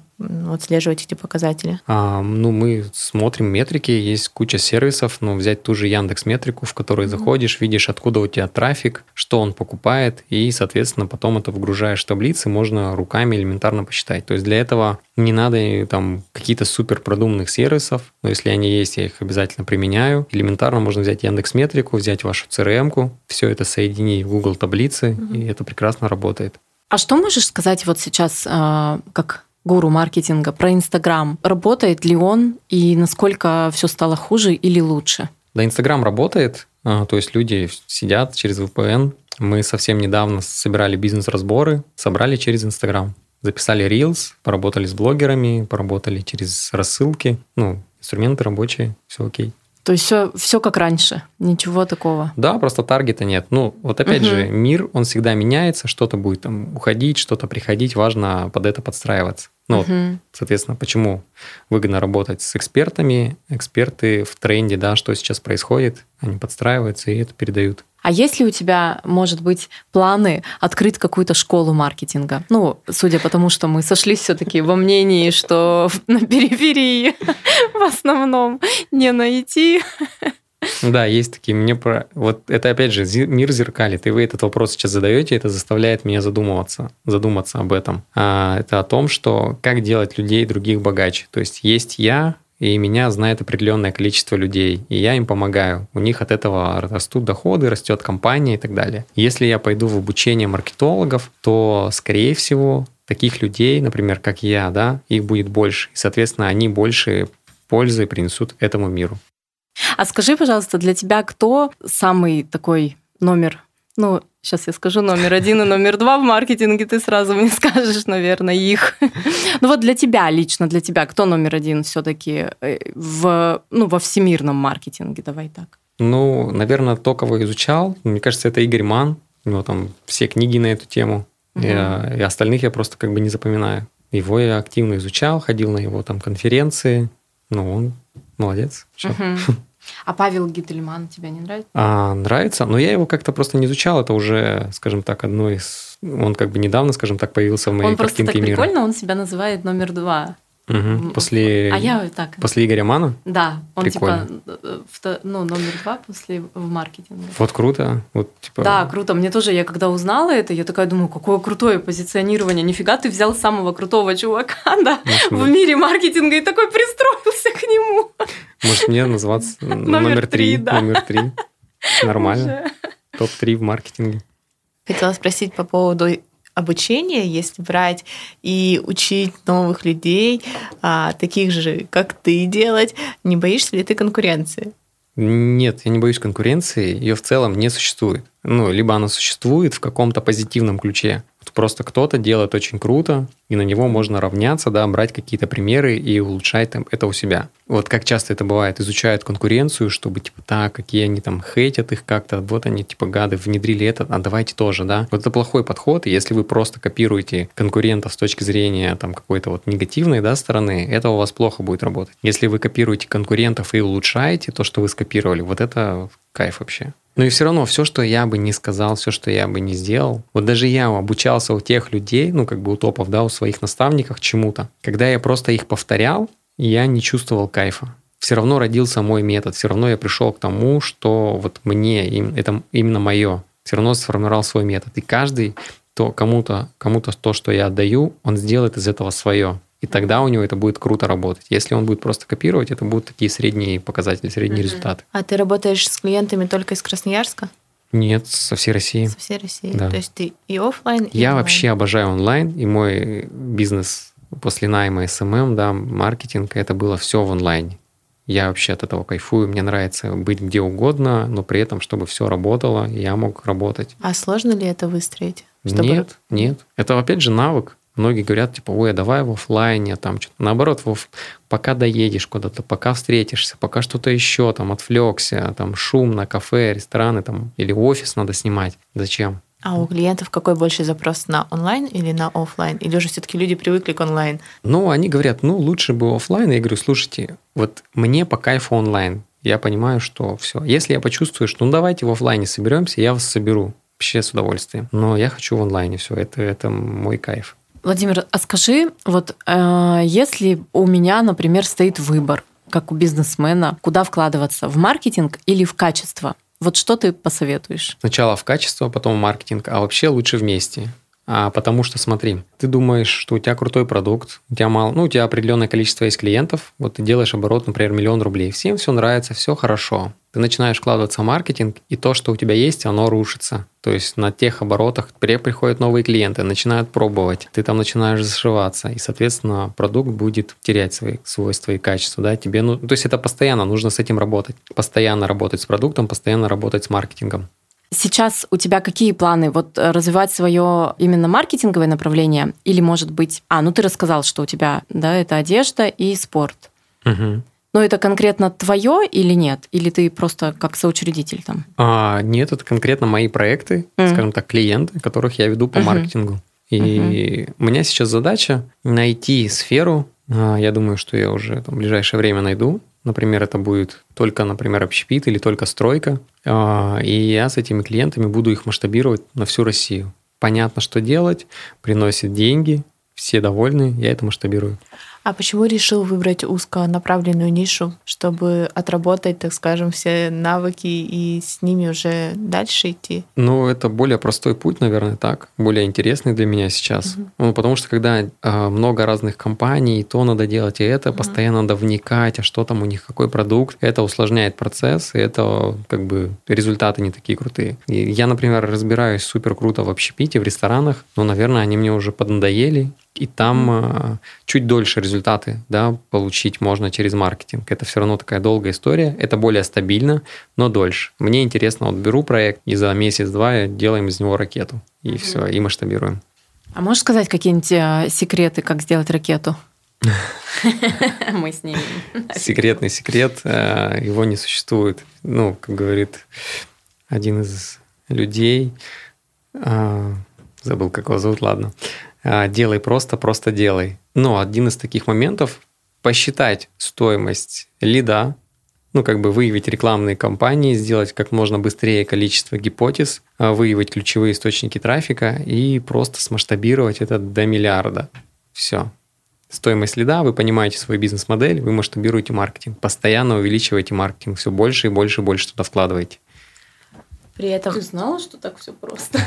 отслеживать эти показатели? А, ну, мы смотрим метрики, есть куча сервисов, ну, взять ту же Яндекс Метрику, в которой заходишь, видишь, откуда у тебя трафик, что он покупает, и, соответственно, потом это вгружаешь в таблицы, можно руками элементарно посчитать. То есть для этого не надо э, там какие-то супер продуманных сервисов, но если они есть, я их обязательно применяю. Элементарно можно взять Яндекс Метрику, взять вашу CRM-ку, все это соединить в Google таблицы, и это прекрасно работает. А что можешь сказать вот сейчас, э, как гуру маркетинга, про Инстаграм? Работает ли он и насколько все стало хуже или лучше? Да, Инстаграм работает, а, то есть люди сидят через VPN. Мы совсем недавно собирали бизнес-разборы, собрали через Инстаграм. Записали Reels, поработали с блогерами, поработали через рассылки. Ну, инструменты рабочие, все окей. То есть все, все как раньше, ничего такого. Да, просто таргета нет. Ну, вот опять Мгм. же, мир, он всегда меняется, что-то будет там уходить, что-то приходить, важно под это подстраиваться. Ну, Мгм. соответственно, почему выгодно работать с экспертами? Эксперты в тренде, да, что сейчас происходит, они подстраиваются и это передают. А есть ли у тебя, может быть, планы открыть какую-то школу маркетинга? Ну, судя по тому, что мы сошлись все-таки во мнении, что [LAUGHS] на периферии в основном не найти. Да, есть такие. Мне про... Вот это, опять же, мир зеркалит. И вы этот вопрос сейчас задаете, это заставляет меня задумываться, задуматься об этом. А, это о том, что как делать людей других богаче. То есть есть я, и меня знает определенное количество людей, и я им помогаю. У них от этого растут доходы, растет компания и так далее. Если я пойду в обучение маркетологов, то, скорее всего, таких людей, например, как я, да, их будет больше. И, соответственно, они больше пользы принесут этому миру. А скажи, пожалуйста, для тебя кто самый такой номер, ну, сейчас я скажу номер один и номер два в маркетинге, ты сразу мне [LAUGHS] скажешь, наверное, их. Ну вот для тебя лично, для тебя, кто номер один все-таки в, ну, во всемирном маркетинге, давай так. Ну, наверное, то, кого изучал, мне кажется, это Игорь Ман. У него там все книги на эту тему. Мгм. И, и остальных я просто как бы не запоминаю. Его я активно изучал, ходил на его там конференции. Ну, он молодец. Чё. [LAUGHS] А Павел Гительман тебе не нравится? А, нравится, но я его как-то просто не изучал. Это уже, скажем так, одно из... Он как бы недавно, скажем так, появился в моей Он просто так картинке мира. прикольно, он себя называет номер два. Мгм. После, А я так. после Игоря Мана? Да, он Прикольно. типа э, вто- ну, номер два после в маркетинге. Вот круто. Вот, типа, Да, круто. Мне тоже, я когда узнала это, я такая думаю, какое крутое позиционирование. Нифига ты взял самого крутого чувака, [LAUGHS] да, Может, в мире маркетинга и такой пристроился к нему. Может, мне называться [LAUGHS] Номер три. Номер три. [LAUGHS] Нормально. Уже. Топ-3 в маркетинге. Хотела спросить по поводу обучения, если брать и учить новых людей, а, таких же, как ты, делать, не боишься ли ты конкуренции? Нет, я не боюсь конкуренции, ее в целом не существует. Ну, либо она существует в каком-то позитивном ключе. Просто кто-то делает очень круто, и на него можно равняться, да, брать какие-то примеры и улучшать там это у себя. Вот как часто это бывает, изучают конкуренцию, чтобы типа так, какие они там хейтят их как-то, вот они типа гады внедрили это, а давайте тоже, да. Вот это плохой подход, и если вы просто копируете конкурентов с точки зрения там какой-то вот негативной, да, стороны, это у вас плохо будет работать. Если вы копируете конкурентов и улучшаете то, что вы скопировали, вот это кайф вообще. Но и все равно все, что я бы не сказал, все, что я бы не сделал, вот даже я обучался у тех людей, ну как бы у топов, да, у своих наставников чему-то. Когда я просто их повторял, я не чувствовал кайфа. Все равно родился мой метод, все равно я пришел к тому, что вот мне, это именно мое. Все равно сформировал свой метод. И каждый, то кому-то, кому-то то, что я отдаю, он сделает из этого свое. И тогда у него это будет круто работать. Если он будет просто копировать, это будут такие средние показатели, средние mm результаты. А ты работаешь с клиентами только из Красноярска? Нет, со всей России. Со всей России. Да. То есть ты и офлайн, и Я онлайн. вообще обожаю онлайн, и мой бизнес после найма СММ, да, маркетинг, это было все в онлайне. Я вообще от этого кайфую. Мне нравится быть где угодно, но при этом, чтобы все работало, я мог работать. А сложно ли это выстроить? Чтобы... Нет, нет. Это опять же навык. Многие говорят, типа, ой, а давай в офлайне, там что-то. Наоборот, в, пока доедешь куда-то, пока встретишься, пока что-то еще там отвлекся, там шум на кафе, рестораны там, или офис надо снимать. Зачем? А у клиентов какой больше запрос на онлайн или на офлайн? Или уже все-таки люди привыкли к онлайн? Ну, они говорят, ну, лучше бы офлайн. Я говорю, слушайте, вот мне по кайфу онлайн. Я понимаю, что все. Если я почувствую, что ну давайте в офлайне соберемся, я вас соберу. Вообще с удовольствием. Но я хочу в онлайне все. Это, это мой кайф. Владимир, а скажи, вот э, если у меня, например, стоит выбор, как у бизнесмена, куда вкладываться, в маркетинг или в качество? Вот что ты посоветуешь? Сначала в качество, потом в маркетинг, а вообще лучше вместе. А потому что, смотри, ты думаешь, что у тебя крутой продукт, у тебя мало, ну, у тебя определенное количество есть клиентов, вот ты делаешь оборот, например, миллион рублей, всем все нравится, все хорошо. Ты начинаешь вкладываться в маркетинг, и то, что у тебя есть, оно рушится. То есть на тех оборотах приходят новые клиенты, начинают пробовать, ты там начинаешь зашиваться, и, соответственно, продукт будет терять свои свойства и качества, да, тебе, ну, то есть это постоянно, нужно с этим работать, постоянно работать с продуктом, постоянно работать с маркетингом. Сейчас у тебя какие планы? Вот э, развивать свое именно маркетинговое направление? Или, может быть... А, ну ты рассказал, что у тебя, да, это одежда и спорт. Угу. Но это конкретно твое или нет? Или ты просто как соучредитель там? А, нет, это конкретно мои проекты, mm. скажем так, клиенты, которых я веду по uh-huh. маркетингу. И uh-huh. у меня сейчас задача найти сферу, а, я думаю, что я уже там, в ближайшее время найду, Например, это будет только, например, общепит или только стройка. А, и я с этими клиентами буду их масштабировать на всю Россию. Понятно, что делать, приносит деньги, все довольны, я это масштабирую. А почему решил выбрать узконаправленную нишу, чтобы отработать, так скажем, все навыки и с ними уже дальше идти? Ну, это более простой путь, наверное, так, более интересный для меня сейчас. Угу. Ну, потому что когда э, много разных компаний, то надо делать и это, угу. постоянно надо вникать, а что там у них, какой продукт, это усложняет процесс, и это как бы результаты не такие крутые. И я, например, разбираюсь супер круто в общепите, в ресторанах, но, наверное, они мне уже поднадоели, и там mm чуть дольше результаты да, получить можно через маркетинг. Это все равно такая долгая история, это более стабильно, но дольше. Мне интересно, вот беру проект, и за месяц-два делаем из него ракету, и mm все, и масштабируем. А можешь сказать какие-нибудь э, секреты, как сделать ракету? [LAUGHS] Мы с ним. Секретный секрет, э, его не существует. Ну, как говорит один из людей, забыл, как его зовут, ладно. А, делай просто, просто делай. Но один из таких моментов – посчитать стоимость лида, ну, как бы выявить рекламные кампании, сделать как можно быстрее количество гипотез, а, выявить ключевые источники трафика и просто смасштабировать это до миллиарда. Все. Стоимость лида, вы понимаете свою бизнес-модель, вы масштабируете маркетинг, постоянно увеличиваете маркетинг, все больше и больше и больше туда вкладываете. При этом... Ты знала, что так все просто?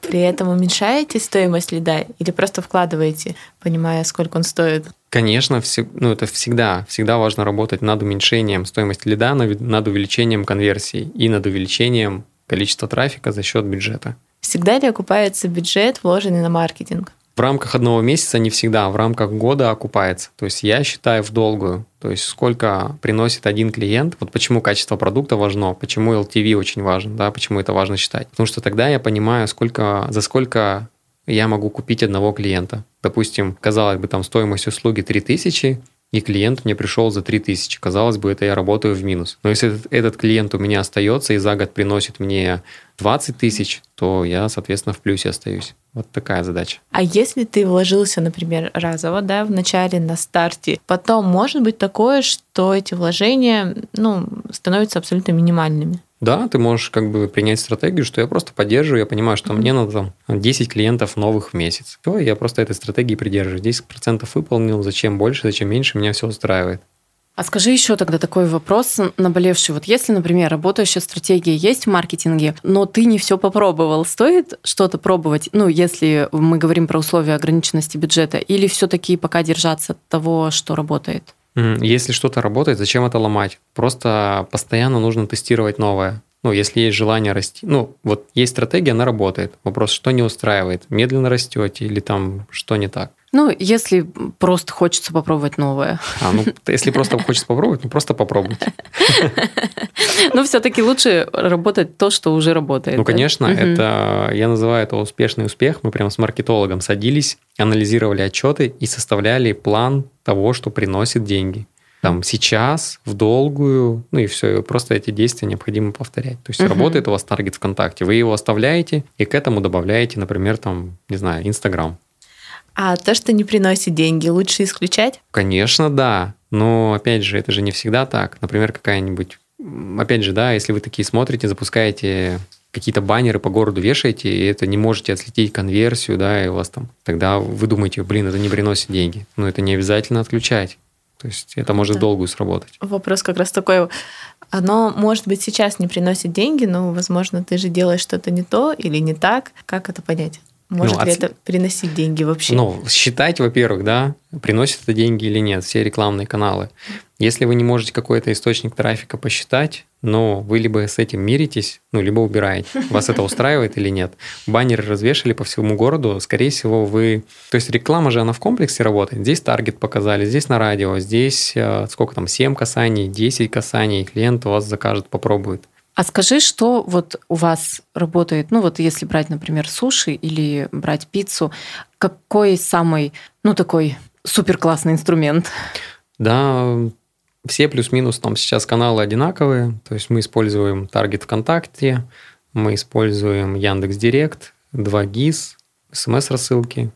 При этом уменьшаете стоимость лида или просто вкладываете, понимая, сколько он стоит? Конечно, все, ну, это всегда, всегда важно работать над уменьшением стоимости лида, над увеличением конверсии и над увеличением количества трафика за счет бюджета. Всегда ли окупается бюджет, вложенный на маркетинг? В рамках одного месяца не всегда, в рамках года окупается. То есть я считаю в долгую. То есть сколько приносит один клиент, вот почему качество продукта важно, почему LTV очень важен, да, почему это важно считать. Потому что тогда я понимаю, сколько, за сколько я могу купить одного клиента. Допустим, казалось бы, там стоимость услуги 3000, и клиент мне пришел за 3000. Казалось бы, это я работаю в минус. Но если этот, этот клиент у меня остается и за год приносит мне 20 тысяч, то я, соответственно, в плюсе остаюсь. Вот такая задача. А если ты вложился, например, разово, да, в начале, на старте, потом может быть такое, что эти вложения, ну, становятся абсолютно минимальными? Да, ты можешь как бы принять стратегию, что я просто поддерживаю, я понимаю, что мне надо там 10 клиентов новых в месяц. То я просто этой стратегии придерживаюсь. 10% выполнил, зачем больше, зачем меньше, меня все устраивает. А скажи еще тогда такой вопрос наболевший. Вот если, например, работающая стратегия есть в маркетинге, но ты не все попробовал, стоит что-то пробовать? Ну, если мы говорим про условия ограниченности бюджета, или все-таки пока держаться того, что работает? Если что-то работает, зачем это ломать? Просто постоянно нужно тестировать новое. Ну, если есть желание расти. Ну, вот есть стратегия, она работает. Вопрос, что не устраивает? Медленно растете или там что не так? Ну, если просто хочется попробовать новое. А, ну, если просто хочется попробовать, ну, просто попробуйте. Но все-таки лучше работать то, что уже работает. Ну, конечно, это, я называю это успешный успех. Мы прямо с маркетологом садились, анализировали отчеты и составляли план того, что приносит деньги там сейчас, в долгую, ну и все, и просто эти действия необходимо повторять. То есть угу. работает у вас таргет ВКонтакте, вы его оставляете и к этому добавляете, например, там, не знаю, Инстаграм. А то, что не приносит деньги, лучше исключать? Конечно, да. Но, опять же, это же не всегда так. Например, какая-нибудь... Опять же, да, если вы такие смотрите, запускаете какие-то баннеры по городу вешаете, и это не можете отследить конверсию, да, и у вас там... Тогда вы думаете, блин, это не приносит деньги. Но это не обязательно отключать. То есть это может да. долгую сработать. Вопрос как раз такой. Оно, может быть, сейчас не приносит деньги, но, возможно, ты же делаешь что-то не то или не так. Как это понять? Может ну, ли от... это приносить деньги вообще? Ну, считать, во-первых, да, приносит это деньги или нет, все рекламные каналы. Если вы не можете какой-то источник трафика посчитать, но вы либо с этим миритесь, ну, либо убираете. Вас это устраивает или нет. Баннеры развешали по всему городу, скорее всего, вы... То есть реклама же, она в комплексе работает. Здесь таргет показали, здесь на радио, здесь э, сколько там, 7 касаний, 10 касаний, клиент у вас закажет, попробует. А скажи, что вот у вас работает, ну вот если брать, например, суши или брать пиццу, какой самый, ну такой супер классный инструмент? Да, все плюс-минус там сейчас каналы одинаковые, то есть мы используем Target ВКонтакте, мы используем Яндекс Директ, 2GIS, смс-рассылки,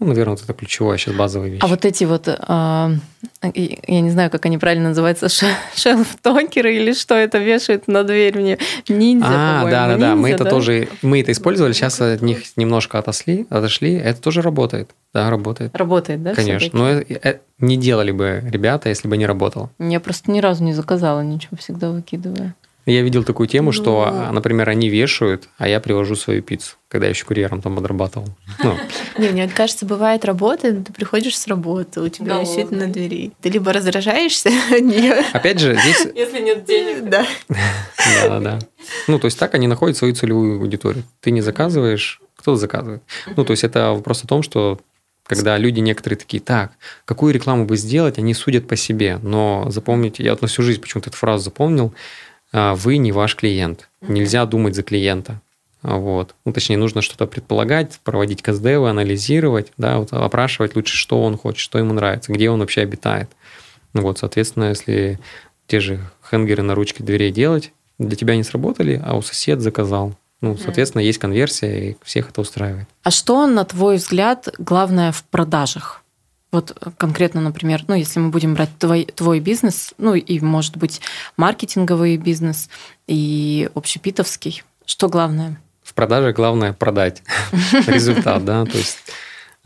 ну, наверное, вот это ключевое сейчас базовая вещь. А вот эти вот, э, я не знаю, как они правильно называются, шелф-токеры или что это вешают на дверь мне? Ниндзя, А, да, да, да, мы это тоже, мы это использовали, сейчас от них немножко отошли, отошли, это тоже работает. Да, работает. Работает, да? Конечно. Но э, не делали бы ребята, если бы не работало. Я просто ни разу не заказала ничего, всегда выкидываю. Я видел такую тему, что, ну. например, они вешают, а я привожу свою пиццу, когда я еще курьером там подрабатывал. Ну. [LAUGHS] Не, мне кажется, бывает работа, ты приходишь с работы, у тебя висит на двери. Ты либо раздражаешься [LAUGHS] от нее. Опять же, здесь... [LAUGHS] Если нет денег. Да. Да, да, да. Ну, то есть так они находят свою целевую аудиторию. Ты не заказываешь, кто-то заказывает. Ну, то есть это вопрос о том, что когда люди некоторые такие, так, какую рекламу бы сделать, они судят по себе. Но запомните, я вот на всю жизнь почему-то эту фразу запомнил, а, вы не ваш клиент. Нельзя думать за клиента. А, вот. Ну, точнее, нужно что-то предполагать, проводить КСДВ, анализировать, да, вот, опрашивать лучше, что он хочет, что ему нравится, где он вообще обитает. Ну, вот, соответственно, если те же хенгеры на ручке дверей делать, для тебя не сработали, а у сосед заказал. Ну, соответственно, есть конверсия, и всех это устраивает. А что, на твой взгляд, главное в продажах? Вот конкретно, например, ну, если мы будем брать твой, твой бизнес, ну, и, может быть, маркетинговый бизнес и общепитовский, что главное? В продаже главное продать [LAUGHS] результат, да, то есть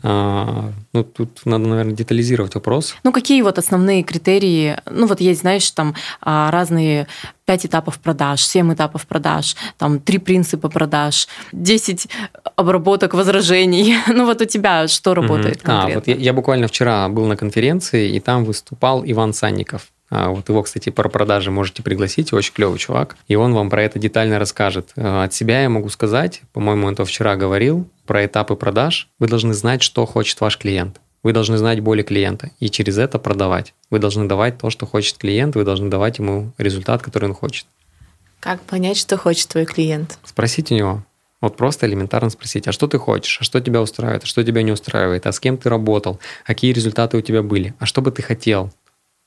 ну, тут надо, наверное, детализировать вопрос. Ну, какие вот основные критерии? Ну, вот есть, знаешь, там а, разные пять этапов продаж, семь этапов продаж, там три принципа продаж, десять обработок возражений. [LAUGHS] Ну, вот у тебя что работает угу. конкретно? А, вот я, я буквально вчера был на конференции, и там выступал Иван Санников. А, вот его, кстати, про продажи можете пригласить, очень клевый чувак, и он вам про это детально расскажет. А, от себя я могу сказать, по-моему, он это вчера говорил, про этапы продаж. Вы должны знать, что хочет ваш клиент. Вы должны знать боли клиента и через это продавать. Вы должны давать то, что хочет клиент, вы должны давать ему результат, который он хочет. Как понять, что хочет твой клиент? Спросите у него. Вот просто элементарно спросить, а что ты хочешь, а что тебя устраивает, а что тебя не устраивает, а с кем ты работал, какие результаты у тебя были, а что бы ты хотел,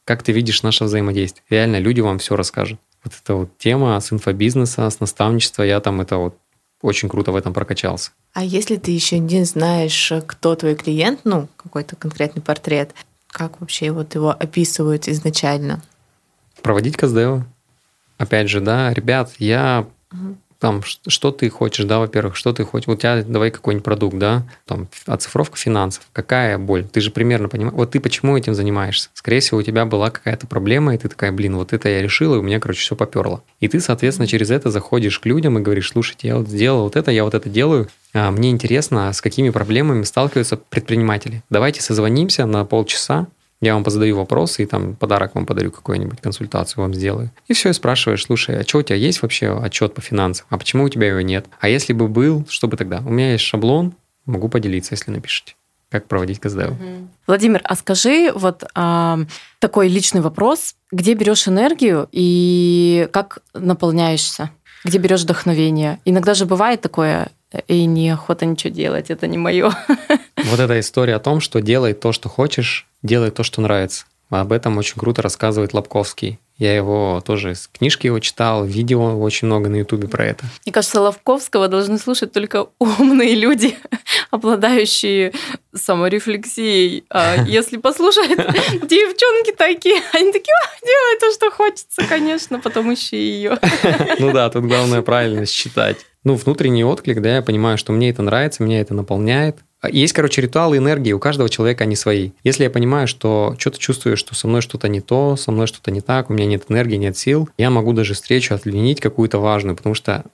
как ты видишь наше взаимодействие. Реально люди вам все расскажут. Вот эта вот тема с инфобизнеса, с наставничества, я там это вот очень круто в этом прокачался. А если ты еще не знаешь, кто твой клиент, ну, какой-то конкретный портрет, как вообще вот его описывают изначально? Проводить каздевы. Опять же, да, ребят, я угу там, что ты хочешь, да, во-первых, что ты хочешь, вот у тебя давай какой-нибудь продукт, да, там, оцифровка финансов, какая боль, ты же примерно понимаешь, вот ты почему этим занимаешься? Скорее всего, у тебя была какая-то проблема, и ты такая, блин, вот это я решила, и у меня, короче, все поперло. И ты, соответственно, через это заходишь к людям и говоришь, слушайте, я вот сделал вот это, я вот это делаю, а мне интересно, с какими проблемами сталкиваются предприниматели. Давайте созвонимся на полчаса, я вам позадаю вопросы и там подарок вам подарю какую-нибудь консультацию вам сделаю. И все, и спрашиваешь, слушай, а что у тебя есть вообще отчет по финансам? А почему у тебя его нет? А если бы был, что бы тогда? У меня есть шаблон, могу поделиться, если напишите как проводить КСД. Угу. Владимир, а скажи вот а, такой личный вопрос. Где берешь энергию и как наполняешься? Где берешь вдохновение? Иногда же бывает такое, и неохота ничего делать, это не мое. [LAUGHS] Вот эта история о том, что делай то, что хочешь, делай то, что нравится. Об этом очень круто рассказывает Лобковский. Я его тоже с книжки его читал, видео очень много на Ютубе про это. Мне кажется, Лобковского должны слушать только умные люди, [LAUGHS] обладающие саморефлексией. А [LAUGHS] если послушать девчонки такие, они такие, делай то, что хочется, конечно, потом ищи ее. Ну да, тут главное правильно считать. Ну, внутренний отклик, да, я понимаю, что мне это нравится, меня это наполняет, есть, короче, ритуалы энергии, у каждого человека они свои. Если я понимаю, что что-то чувствую, что со мной что-то не то, со мной что-то не так, у меня нет энергии, нет сил, я могу даже встречу отленить какую-то важную, потому что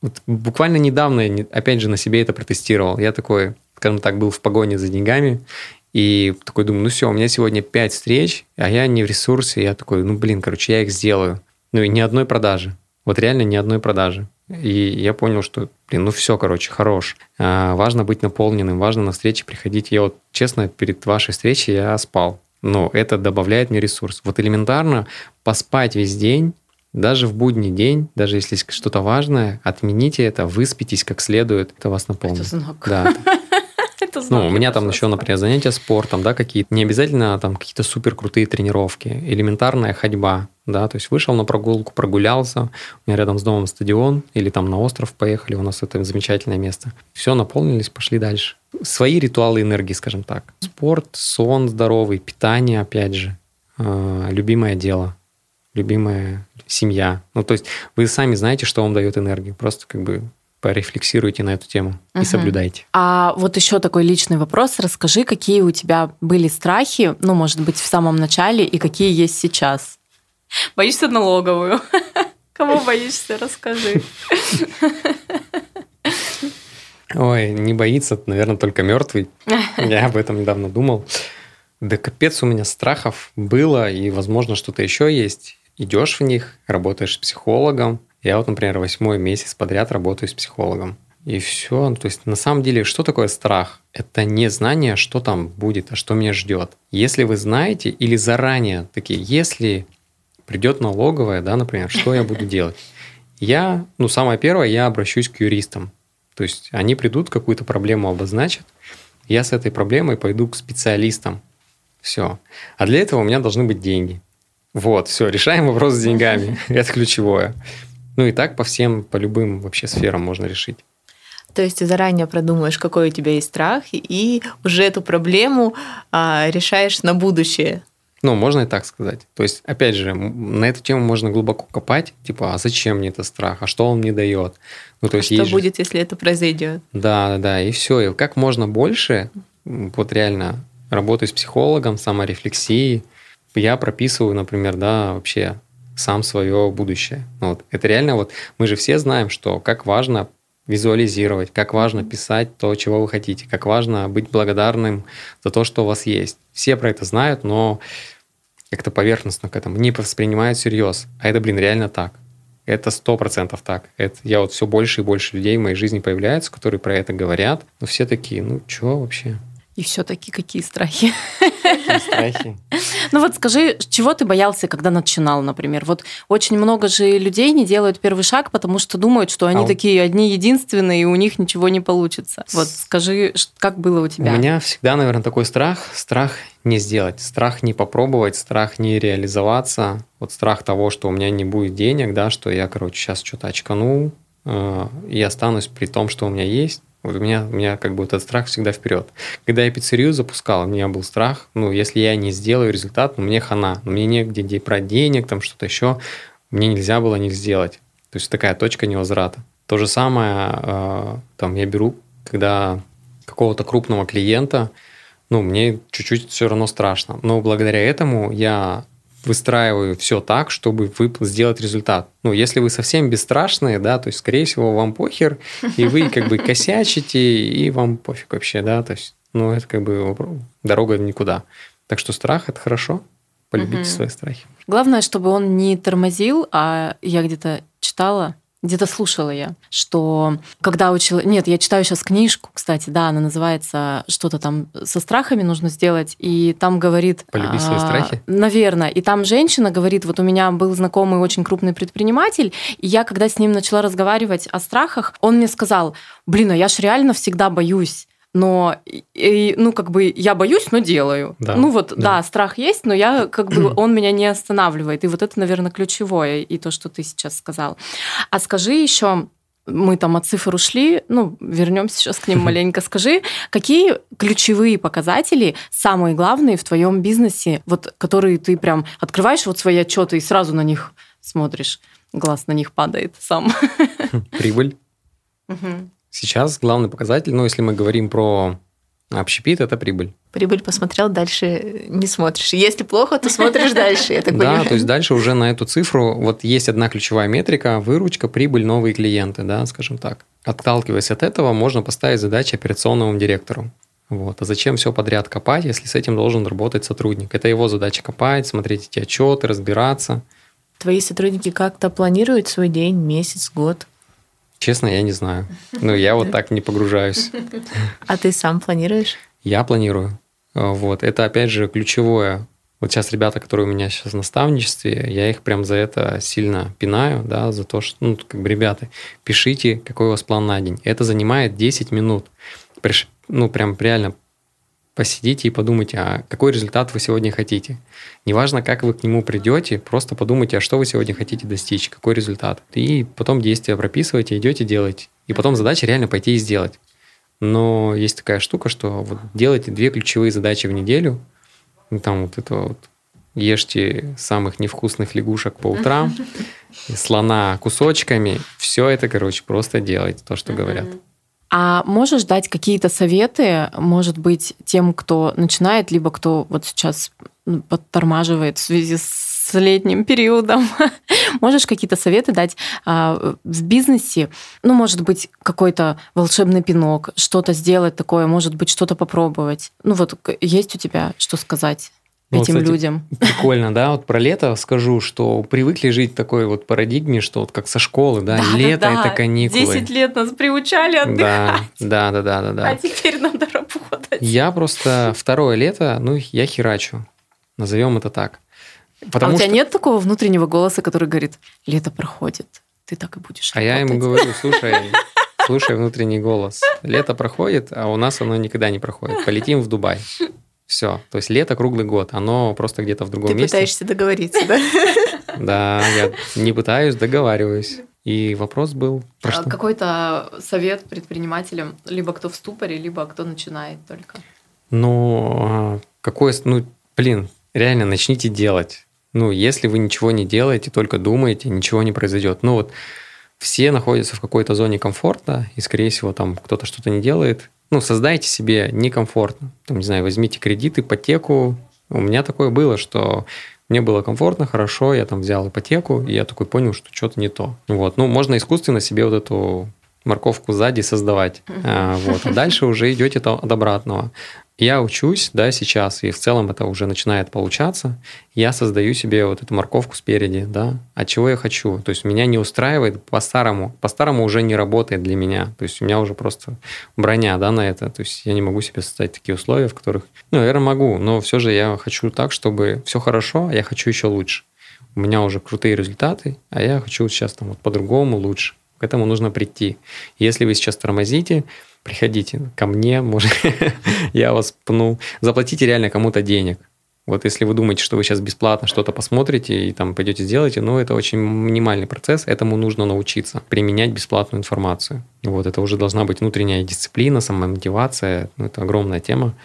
вот буквально недавно я, опять же, на себе это протестировал. Я такой, скажем так, был в погоне за деньгами, и такой думаю, ну все, у меня сегодня 5 встреч, а я не в ресурсе. Я такой, ну блин, короче, я их сделаю. Ну и ни одной продажи. Вот реально ни одной продажи. И я понял, что, блин, ну все, короче, хорош. А, важно быть наполненным, важно на встречи приходить. Я вот, честно, перед вашей встречей я спал. Но это добавляет мне ресурс. Вот элементарно поспать весь день, даже в будний день, даже если что-то важное, отмените это, выспитесь как следует, это вас наполнит. Это знак. Да. [LAUGHS] Ну, у меня там еще, например, занятия спортом, да, какие-то, не обязательно там какие-то супер крутые тренировки, элементарная ходьба, да, то есть вышел на прогулку, прогулялся, у меня рядом с домом стадион, или там на остров поехали, у нас это замечательное место. Все, наполнились, пошли дальше. Свои ритуалы энергии, скажем так. Спорт, сон здоровый, питание, опять же, э, любимое дело, любимая семья. Ну, то есть вы сами знаете, что вам дает энергию. Просто как бы порефлексируйте на эту тему угу. и соблюдайте. А вот еще такой личный вопрос. Расскажи, какие у тебя были страхи, ну, может быть, в самом начале, и какие есть сейчас? Боишься налоговую? [LAUGHS] Кого боишься? Расскажи. Ой, не боится, наверное, только мертвый. [LAUGHS] Я об этом недавно думал. Да капец у меня страхов было, и, возможно, что-то еще есть. Идешь в них, работаешь с психологом, я вот, например, восьмой месяц подряд работаю с психологом. И все. Ну, то есть, на самом деле, что такое страх? Это не знание, что там будет, а что меня ждет. Если вы знаете или заранее такие, если придет налоговая, да, например, что я буду делать? Я, ну, самое первое, я обращусь к юристам. То есть, они придут, какую-то проблему обозначат, я с этой проблемой пойду к специалистам. Все. А для этого у меня должны быть деньги. Вот, все, решаем вопрос с деньгами. [LAUGHS] Это ключевое. Ну и так по всем, по любым вообще сферам можно решить. То есть ты заранее продумаешь, какой у тебя есть страх, и уже эту проблему а, решаешь на будущее. Ну, можно и так сказать. То есть, опять же, на эту тему можно глубоко копать, типа, а зачем мне этот страх, а что он мне дает? Ну, то есть, что будет, же... если это произойдет? Да, да, да, и все. И как можно больше, вот реально, работаю с психологом, саморефлексией, я прописываю, например, да, вообще сам свое будущее. Ну вот. Это реально вот мы же все знаем, что как важно визуализировать, как важно писать то, чего вы хотите, как важно быть благодарным за то, что у вас есть. Все про это знают, но как-то поверхностно к этому не воспринимают всерьез. А это, блин, реально так. Это сто процентов так. Это я вот все больше и больше людей в моей жизни появляются, которые про это говорят, но все такие, ну что вообще? И все-таки какие страхи? Какие страхи? Ну вот скажи, чего ты боялся, когда начинал, например? Вот очень много же людей не делают первый шаг, потому что думают, что они А такие одни единственные, и у них ничего не получится. Вот скажи, как было у тебя? У меня всегда, наверное, такой страх. Страх не сделать, страх не попробовать, страх не реализоваться. Вот страх того, что у меня не будет денег, да, что я, короче, сейчас что-то очкану э, и останусь при том, что у меня есть. Вот у меня, у меня как бы этот страх всегда вперед. Когда я пиццерию запускал, у меня был страх, ну, если я не сделаю результат, ну, мне хана, ну, мне негде де- брать денег, там что-то еще, мне нельзя было не сделать. То есть такая точка невозврата. То же самое, э, там, я беру, когда какого-то крупного клиента, ну, мне чуть-чуть все равно страшно. Но благодаря этому я выстраиваю все так, чтобы вып- сделать результат. Ну, если вы совсем бесстрашные, да, то есть, скорее всего, вам похер, и вы как бы косячите, и вам пофиг вообще, да, то есть, ну, это как бы дорога никуда. Так что страх – это хорошо, полюбите Мгм. свои страхи. Главное, чтобы он не тормозил, а я где-то читала, где-то слушала я, что когда учила... Нет, я читаю сейчас книжку, кстати, да, она называется что-то там со страхами нужно сделать, и там говорит... Полюби свои а, страхи? Наверное. И там женщина говорит, вот у меня был знакомый очень крупный предприниматель, и я, когда с ним начала разговаривать о страхах, он мне сказал, блин, а я ж реально всегда боюсь. Но, и- ну, как бы, я боюсь, но делаю. Да, ну, вот, да. да, страх есть, но я, как бы, [CLEARS THROAT] он меня не останавливает. И вот это, наверное, ключевое, и то, что ты сейчас сказал. А скажи еще, мы там от цифр ушли, ну, вернемся сейчас к ним [LAUGHS] маленько. Скажи, какие ключевые показатели, самые главные в твоем бизнесе, вот, которые ты прям открываешь вот свои отчеты и сразу на них смотришь, глаз на них падает сам. [LAUGHS] Прибыль. Мгм. Сейчас главный показатель, ну, если мы говорим про общепит, это прибыль. Прибыль посмотрел, дальше не смотришь. Если плохо, то смотришь дальше, я так Да, то есть дальше уже на эту цифру, вот есть одна ключевая метрика, выручка, прибыль, новые клиенты, да, скажем так. Отталкиваясь от этого, можно поставить задачи операционному директору. Вот. А зачем все подряд копать, если с этим должен работать сотрудник? Это его задача копать, смотреть эти отчеты, разбираться. Твои сотрудники как-то планируют свой день, месяц, год, Честно, я не знаю. Ну, я вот так не погружаюсь. а ты сам планируешь? Я планирую. Вот. Это, опять же, ключевое. Вот сейчас ребята, которые у меня сейчас в наставничестве, я их прям за это сильно пинаю, да, за то, что, ну, как бы, ребята, пишите, какой у вас план на день. Это занимает 10 минут. Ну, прям реально посидите и подумайте, а какой результат вы сегодня хотите. Неважно, как вы к нему придете, просто подумайте, а что вы сегодня хотите достичь, какой результат. И потом действия прописывайте, идете, делаете. И потом задача реально пойти и сделать. Но есть такая штука, что вот делайте две ключевые задачи в неделю. Ну, Там вот это вот ешьте самых невкусных лягушек по утрам, [LAUGHS] слона кусочками. Все это, короче, просто делайте то, что говорят. А можешь дать какие-то советы, может быть, тем, кто начинает, либо кто вот сейчас подтормаживает в связи с летним периодом? [LAUGHS] Можешь какие-то советы дать а, в бизнесе? Ну, может быть, какой-то волшебный пинок, что-то сделать такое, может быть, что-то попробовать. Ну вот есть у тебя что сказать Ну, этим кстати, людям? Прикольно, да? Вот про лето скажу, что привыкли жить в такой вот парадигме, что вот как со школы, да, лето это каникулы. 10 лет нас приучали Да, да, да, да, да, да. теперь надо работать. Я просто второе лето, ну, я херачу. Назовем это так. а Потому у тебя что... нет такого внутреннего голоса, который говорит, лето проходит, ты так и будешь А я ему работать». говорю, [LAUGHS] слушай, слушай внутренний голос. Лето проходит, а у нас оно никогда не проходит. Полетим в Дубай. Все. То есть лето круглый год. Оно просто где-то в другом Ты месте. пытаешься договориться, да? [LAUGHS] Да, я не пытаюсь, договариваюсь. И вопрос был про А что? Какой-то совет предпринимателям, либо кто в ступоре, либо кто начинает только. Ну, а, какой... Ну, блин, реально, начните делать. Ну, если вы ничего не делаете, только думаете, ничего не произойдет. Ну, вот все находятся в какой-то зоне комфорта, и, скорее всего, там кто-то что-то не делает. Ну, создайте себе некомфортно. Там, не знаю, возьмите кредит, ипотеку. У меня такое было, что мне было комфортно, хорошо, я там взял ипотеку, и я такой понял, что что-то не то. Вот. Ну, можно искусственно себе вот эту морковку сзади создавать. А, вот. А дальше уже идете от обратного. Я учусь, да, сейчас, и в целом это уже начинает получаться. Я создаю себе вот эту морковку спереди, да. А чего я хочу? То есть меня не устраивает по-старому. По-старому уже не работает для меня. То есть у меня уже просто броня, да, на это. То есть я не могу себе создать такие условия, в которых... Ну, наверное, могу, но все же я хочу так, чтобы все хорошо, а я хочу еще лучше. У меня уже крутые результаты, а я хочу сейчас там вот по-другому лучше. К этому нужно прийти. Если вы сейчас тормозите, приходите ко мне, может, [LAUGHS] я вас пну. Заплатите реально кому-то денег. Вот если вы думаете, что вы сейчас бесплатно что-то посмотрите и там пойдете сделаете, ну, это очень минимальный процесс, этому нужно научиться, применять бесплатную информацию. Вот, это уже должна быть внутренняя дисциплина, самомотивация, ну, это огромная тема.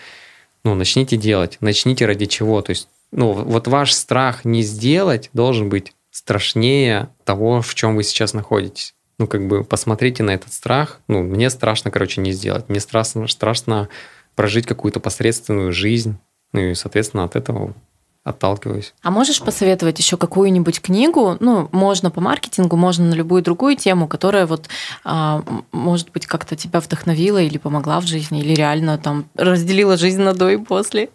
Ну, начните делать, начните ради чего, то есть, ну, вот ваш страх не сделать должен быть страшнее того, в чем вы сейчас находитесь ну, как бы посмотрите на этот страх. Ну, мне страшно, короче, не сделать. Мне страшно, страшно прожить какую-то посредственную жизнь. Ну и, соответственно, от этого отталкиваюсь. А можешь посоветовать еще какую-нибудь книгу? Ну, можно по маркетингу, можно на любую другую тему, которая вот, а, может быть, как-то тебя вдохновила или помогла в жизни, или реально там разделила жизнь на до и после?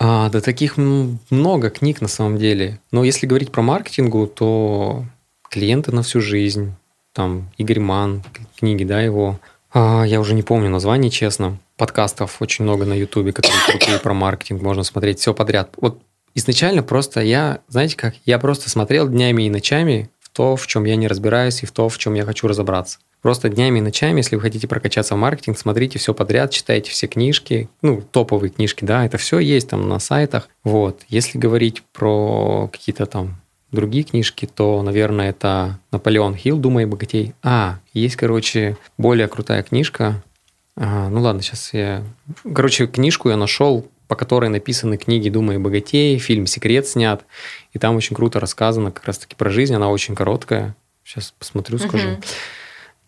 А, да таких много книг на самом деле. Но если говорить про маркетингу, то клиенты на всю жизнь, там Игорь Ман, книги, да, его. А, я уже не помню название, честно. Подкастов очень много на Ютубе, которые крутые про маркетинг, можно смотреть все подряд. Вот изначально просто я, знаете как, я просто смотрел днями и ночами в то, в чем я не разбираюсь, и в то, в чем я хочу разобраться. Просто днями и ночами, если вы хотите прокачаться в маркетинг, смотрите все подряд, читайте все книжки, ну, топовые книжки, да, это все есть там на сайтах. Вот. Если говорить про какие-то там другие книжки, то, наверное, это Наполеон Хилл «Думай богатей». А, есть, короче, более крутая книжка. А, ну ладно, сейчас я... Короче, книжку я нашел, по которой написаны книги «Думай богатей», фильм «Секрет» снят, и там очень круто рассказано как раз-таки про жизнь, она очень короткая. Сейчас посмотрю, скажу. Uh-huh.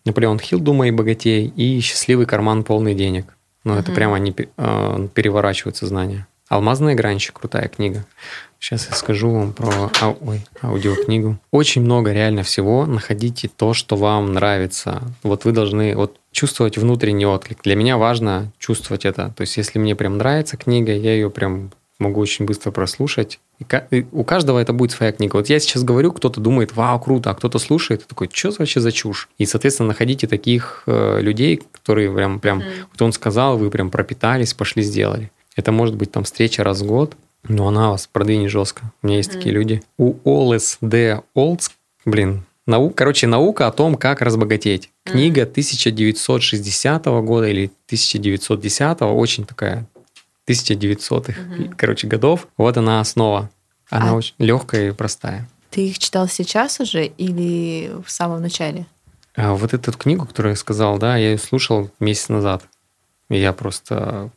Наполеон Хилл «Думай богатей» и «Счастливый карман полный денег». Ну, uh-huh. это прямо они э, переворачивают сознание. «Алмазная гранчик» – крутая книга. Сейчас я скажу вам про ау, ой, аудиокнигу. Очень много реально всего. Находите то, что вам нравится. Вот вы должны вот чувствовать внутренний отклик. Для меня важно чувствовать это. То есть, если мне прям нравится книга, я ее прям могу очень быстро прослушать. И у каждого это будет своя книга. Вот я сейчас говорю, кто-то думает, вау, круто, а кто-то слушает, и такой, что вообще за чушь? И, соответственно, находите таких э, людей, которые прям, прям, mm. вот он сказал, вы прям пропитались, пошли сделали. Это может быть там встреча раз в год, но она вас продвинет жестко. У меня есть mm. такие люди. У ОЛСД Олдс, блин, наука, короче, наука о том, как разбогатеть. Книга 1960 года или 1910, очень такая 1900-х, mm-hmm. короче, годов. Вот она основа. Она а очень легкая и простая. Ты их читал сейчас уже или в самом начале? А вот эту книгу, которую я сказал, да, я ее слушал месяц назад. И я просто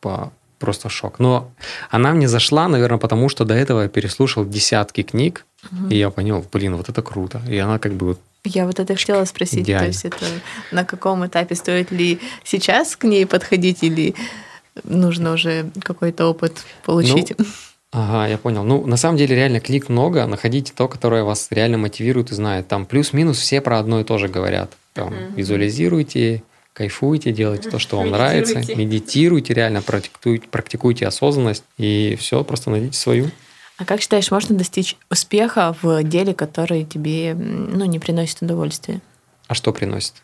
по просто шок. Но она мне зашла, наверное, потому что до этого я переслушал десятки книг, угу. и я понял, блин, вот это круто. И она как бы вот я вот это хотела спросить, Идеально. то есть это на каком этапе стоит ли сейчас к ней подходить или нужно уже какой-то опыт получить? Ну, ага, я понял. Ну, на самом деле реально клик много, находите то, которое вас реально мотивирует и знает. Там плюс-минус все про одно и то же говорят. Там, uh-huh. Визуализируйте, кайфуйте, делайте то, что вам нравится, медитируйте реально, практикуйте, практикуйте осознанность, и все, просто найдите свою. А как считаешь, можно достичь успеха в деле, который тебе ну, не приносит удовольствия? А что приносит?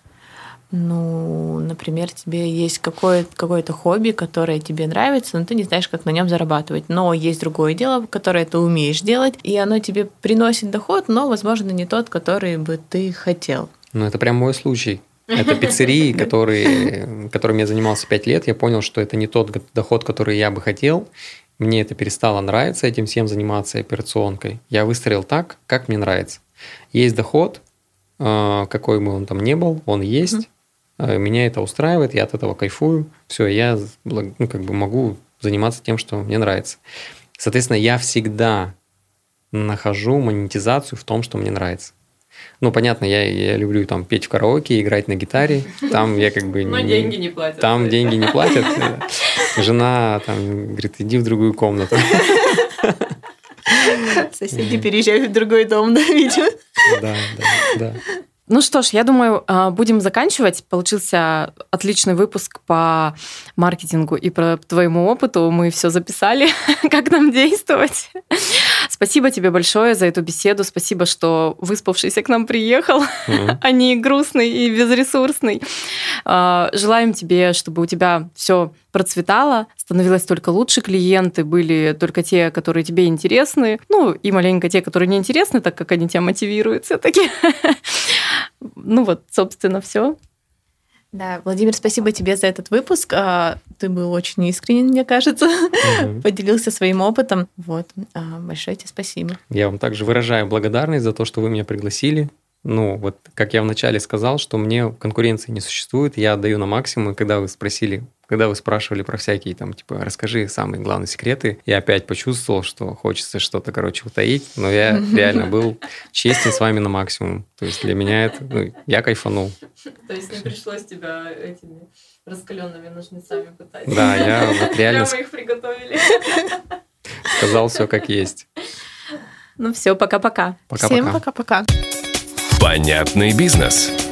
Ну, например, тебе есть какое- какое-то хобби, которое тебе нравится, но ты не знаешь, как на нем зарабатывать. Но есть другое дело, которое ты умеешь делать, и оно тебе приносит доход, но, возможно, не тот, который бы ты хотел. Ну, это прям мой случай. Это пиццерии, которые, которыми я занимался 5 лет. Я понял, что это не тот доход, который я бы хотел. Мне это перестало нравиться, этим всем заниматься операционкой. Я выстроил так, как мне нравится. Есть доход, э, какой бы он там ни был, он есть. Э, меня это устраивает, я от этого кайфую. Все, я ну, как бы могу заниматься тем, что мне нравится. Соответственно, я всегда нахожу монетизацию в том, что мне нравится. Ну, понятно, я, я люблю там петь в караоке, играть на гитаре. Там я как бы... [LAUGHS] Но не, деньги не платят. Там деньги не платят. Жена там говорит, иди в другую комнату. Соседи переезжают в другой дом, да, видимо? Да, да, да. Ну что ж, я думаю, а, будем заканчивать. Получился отличный выпуск по маркетингу и про твоему опыту. Мы все записали, [LAUGHS] как нам действовать. Спасибо тебе большое за эту беседу. Спасибо, что выспавшийся к нам приехал, mm-hmm. а не грустный и безресурсный. А, желаем тебе, чтобы у тебя все процветало, становилось только лучше клиенты, были только те, которые тебе интересны, ну и маленько те, которые не интересны, так как они тебя мотивируют все-таки. [LAUGHS] Ну вот, собственно, все. Да, Владимир, спасибо тебе за этот выпуск. А, ты был очень искренен, мне кажется, угу. [LAUGHS] поделился своим опытом. Вот, а, большое тебе спасибо. Я вам также выражаю благодарность за то, что вы меня пригласили. Ну, вот как я вначале сказал, что мне конкуренции не существует, я отдаю на максимум. И когда вы спросили, когда вы спрашивали про всякие там, типа, расскажи самые главные секреты, я опять почувствовал, что хочется что-то, короче, утаить, но я [LAUGHS] реально был честен с вами на максимум. То есть для меня это, ну, я кайфанул. То есть не пришлось тебя этими раскаленными ножницами пытать? Да, я вот реально... Прямо их приготовили. Сказал все как есть. Ну все, пока-пока. Всем пока-пока. Понятный бизнес.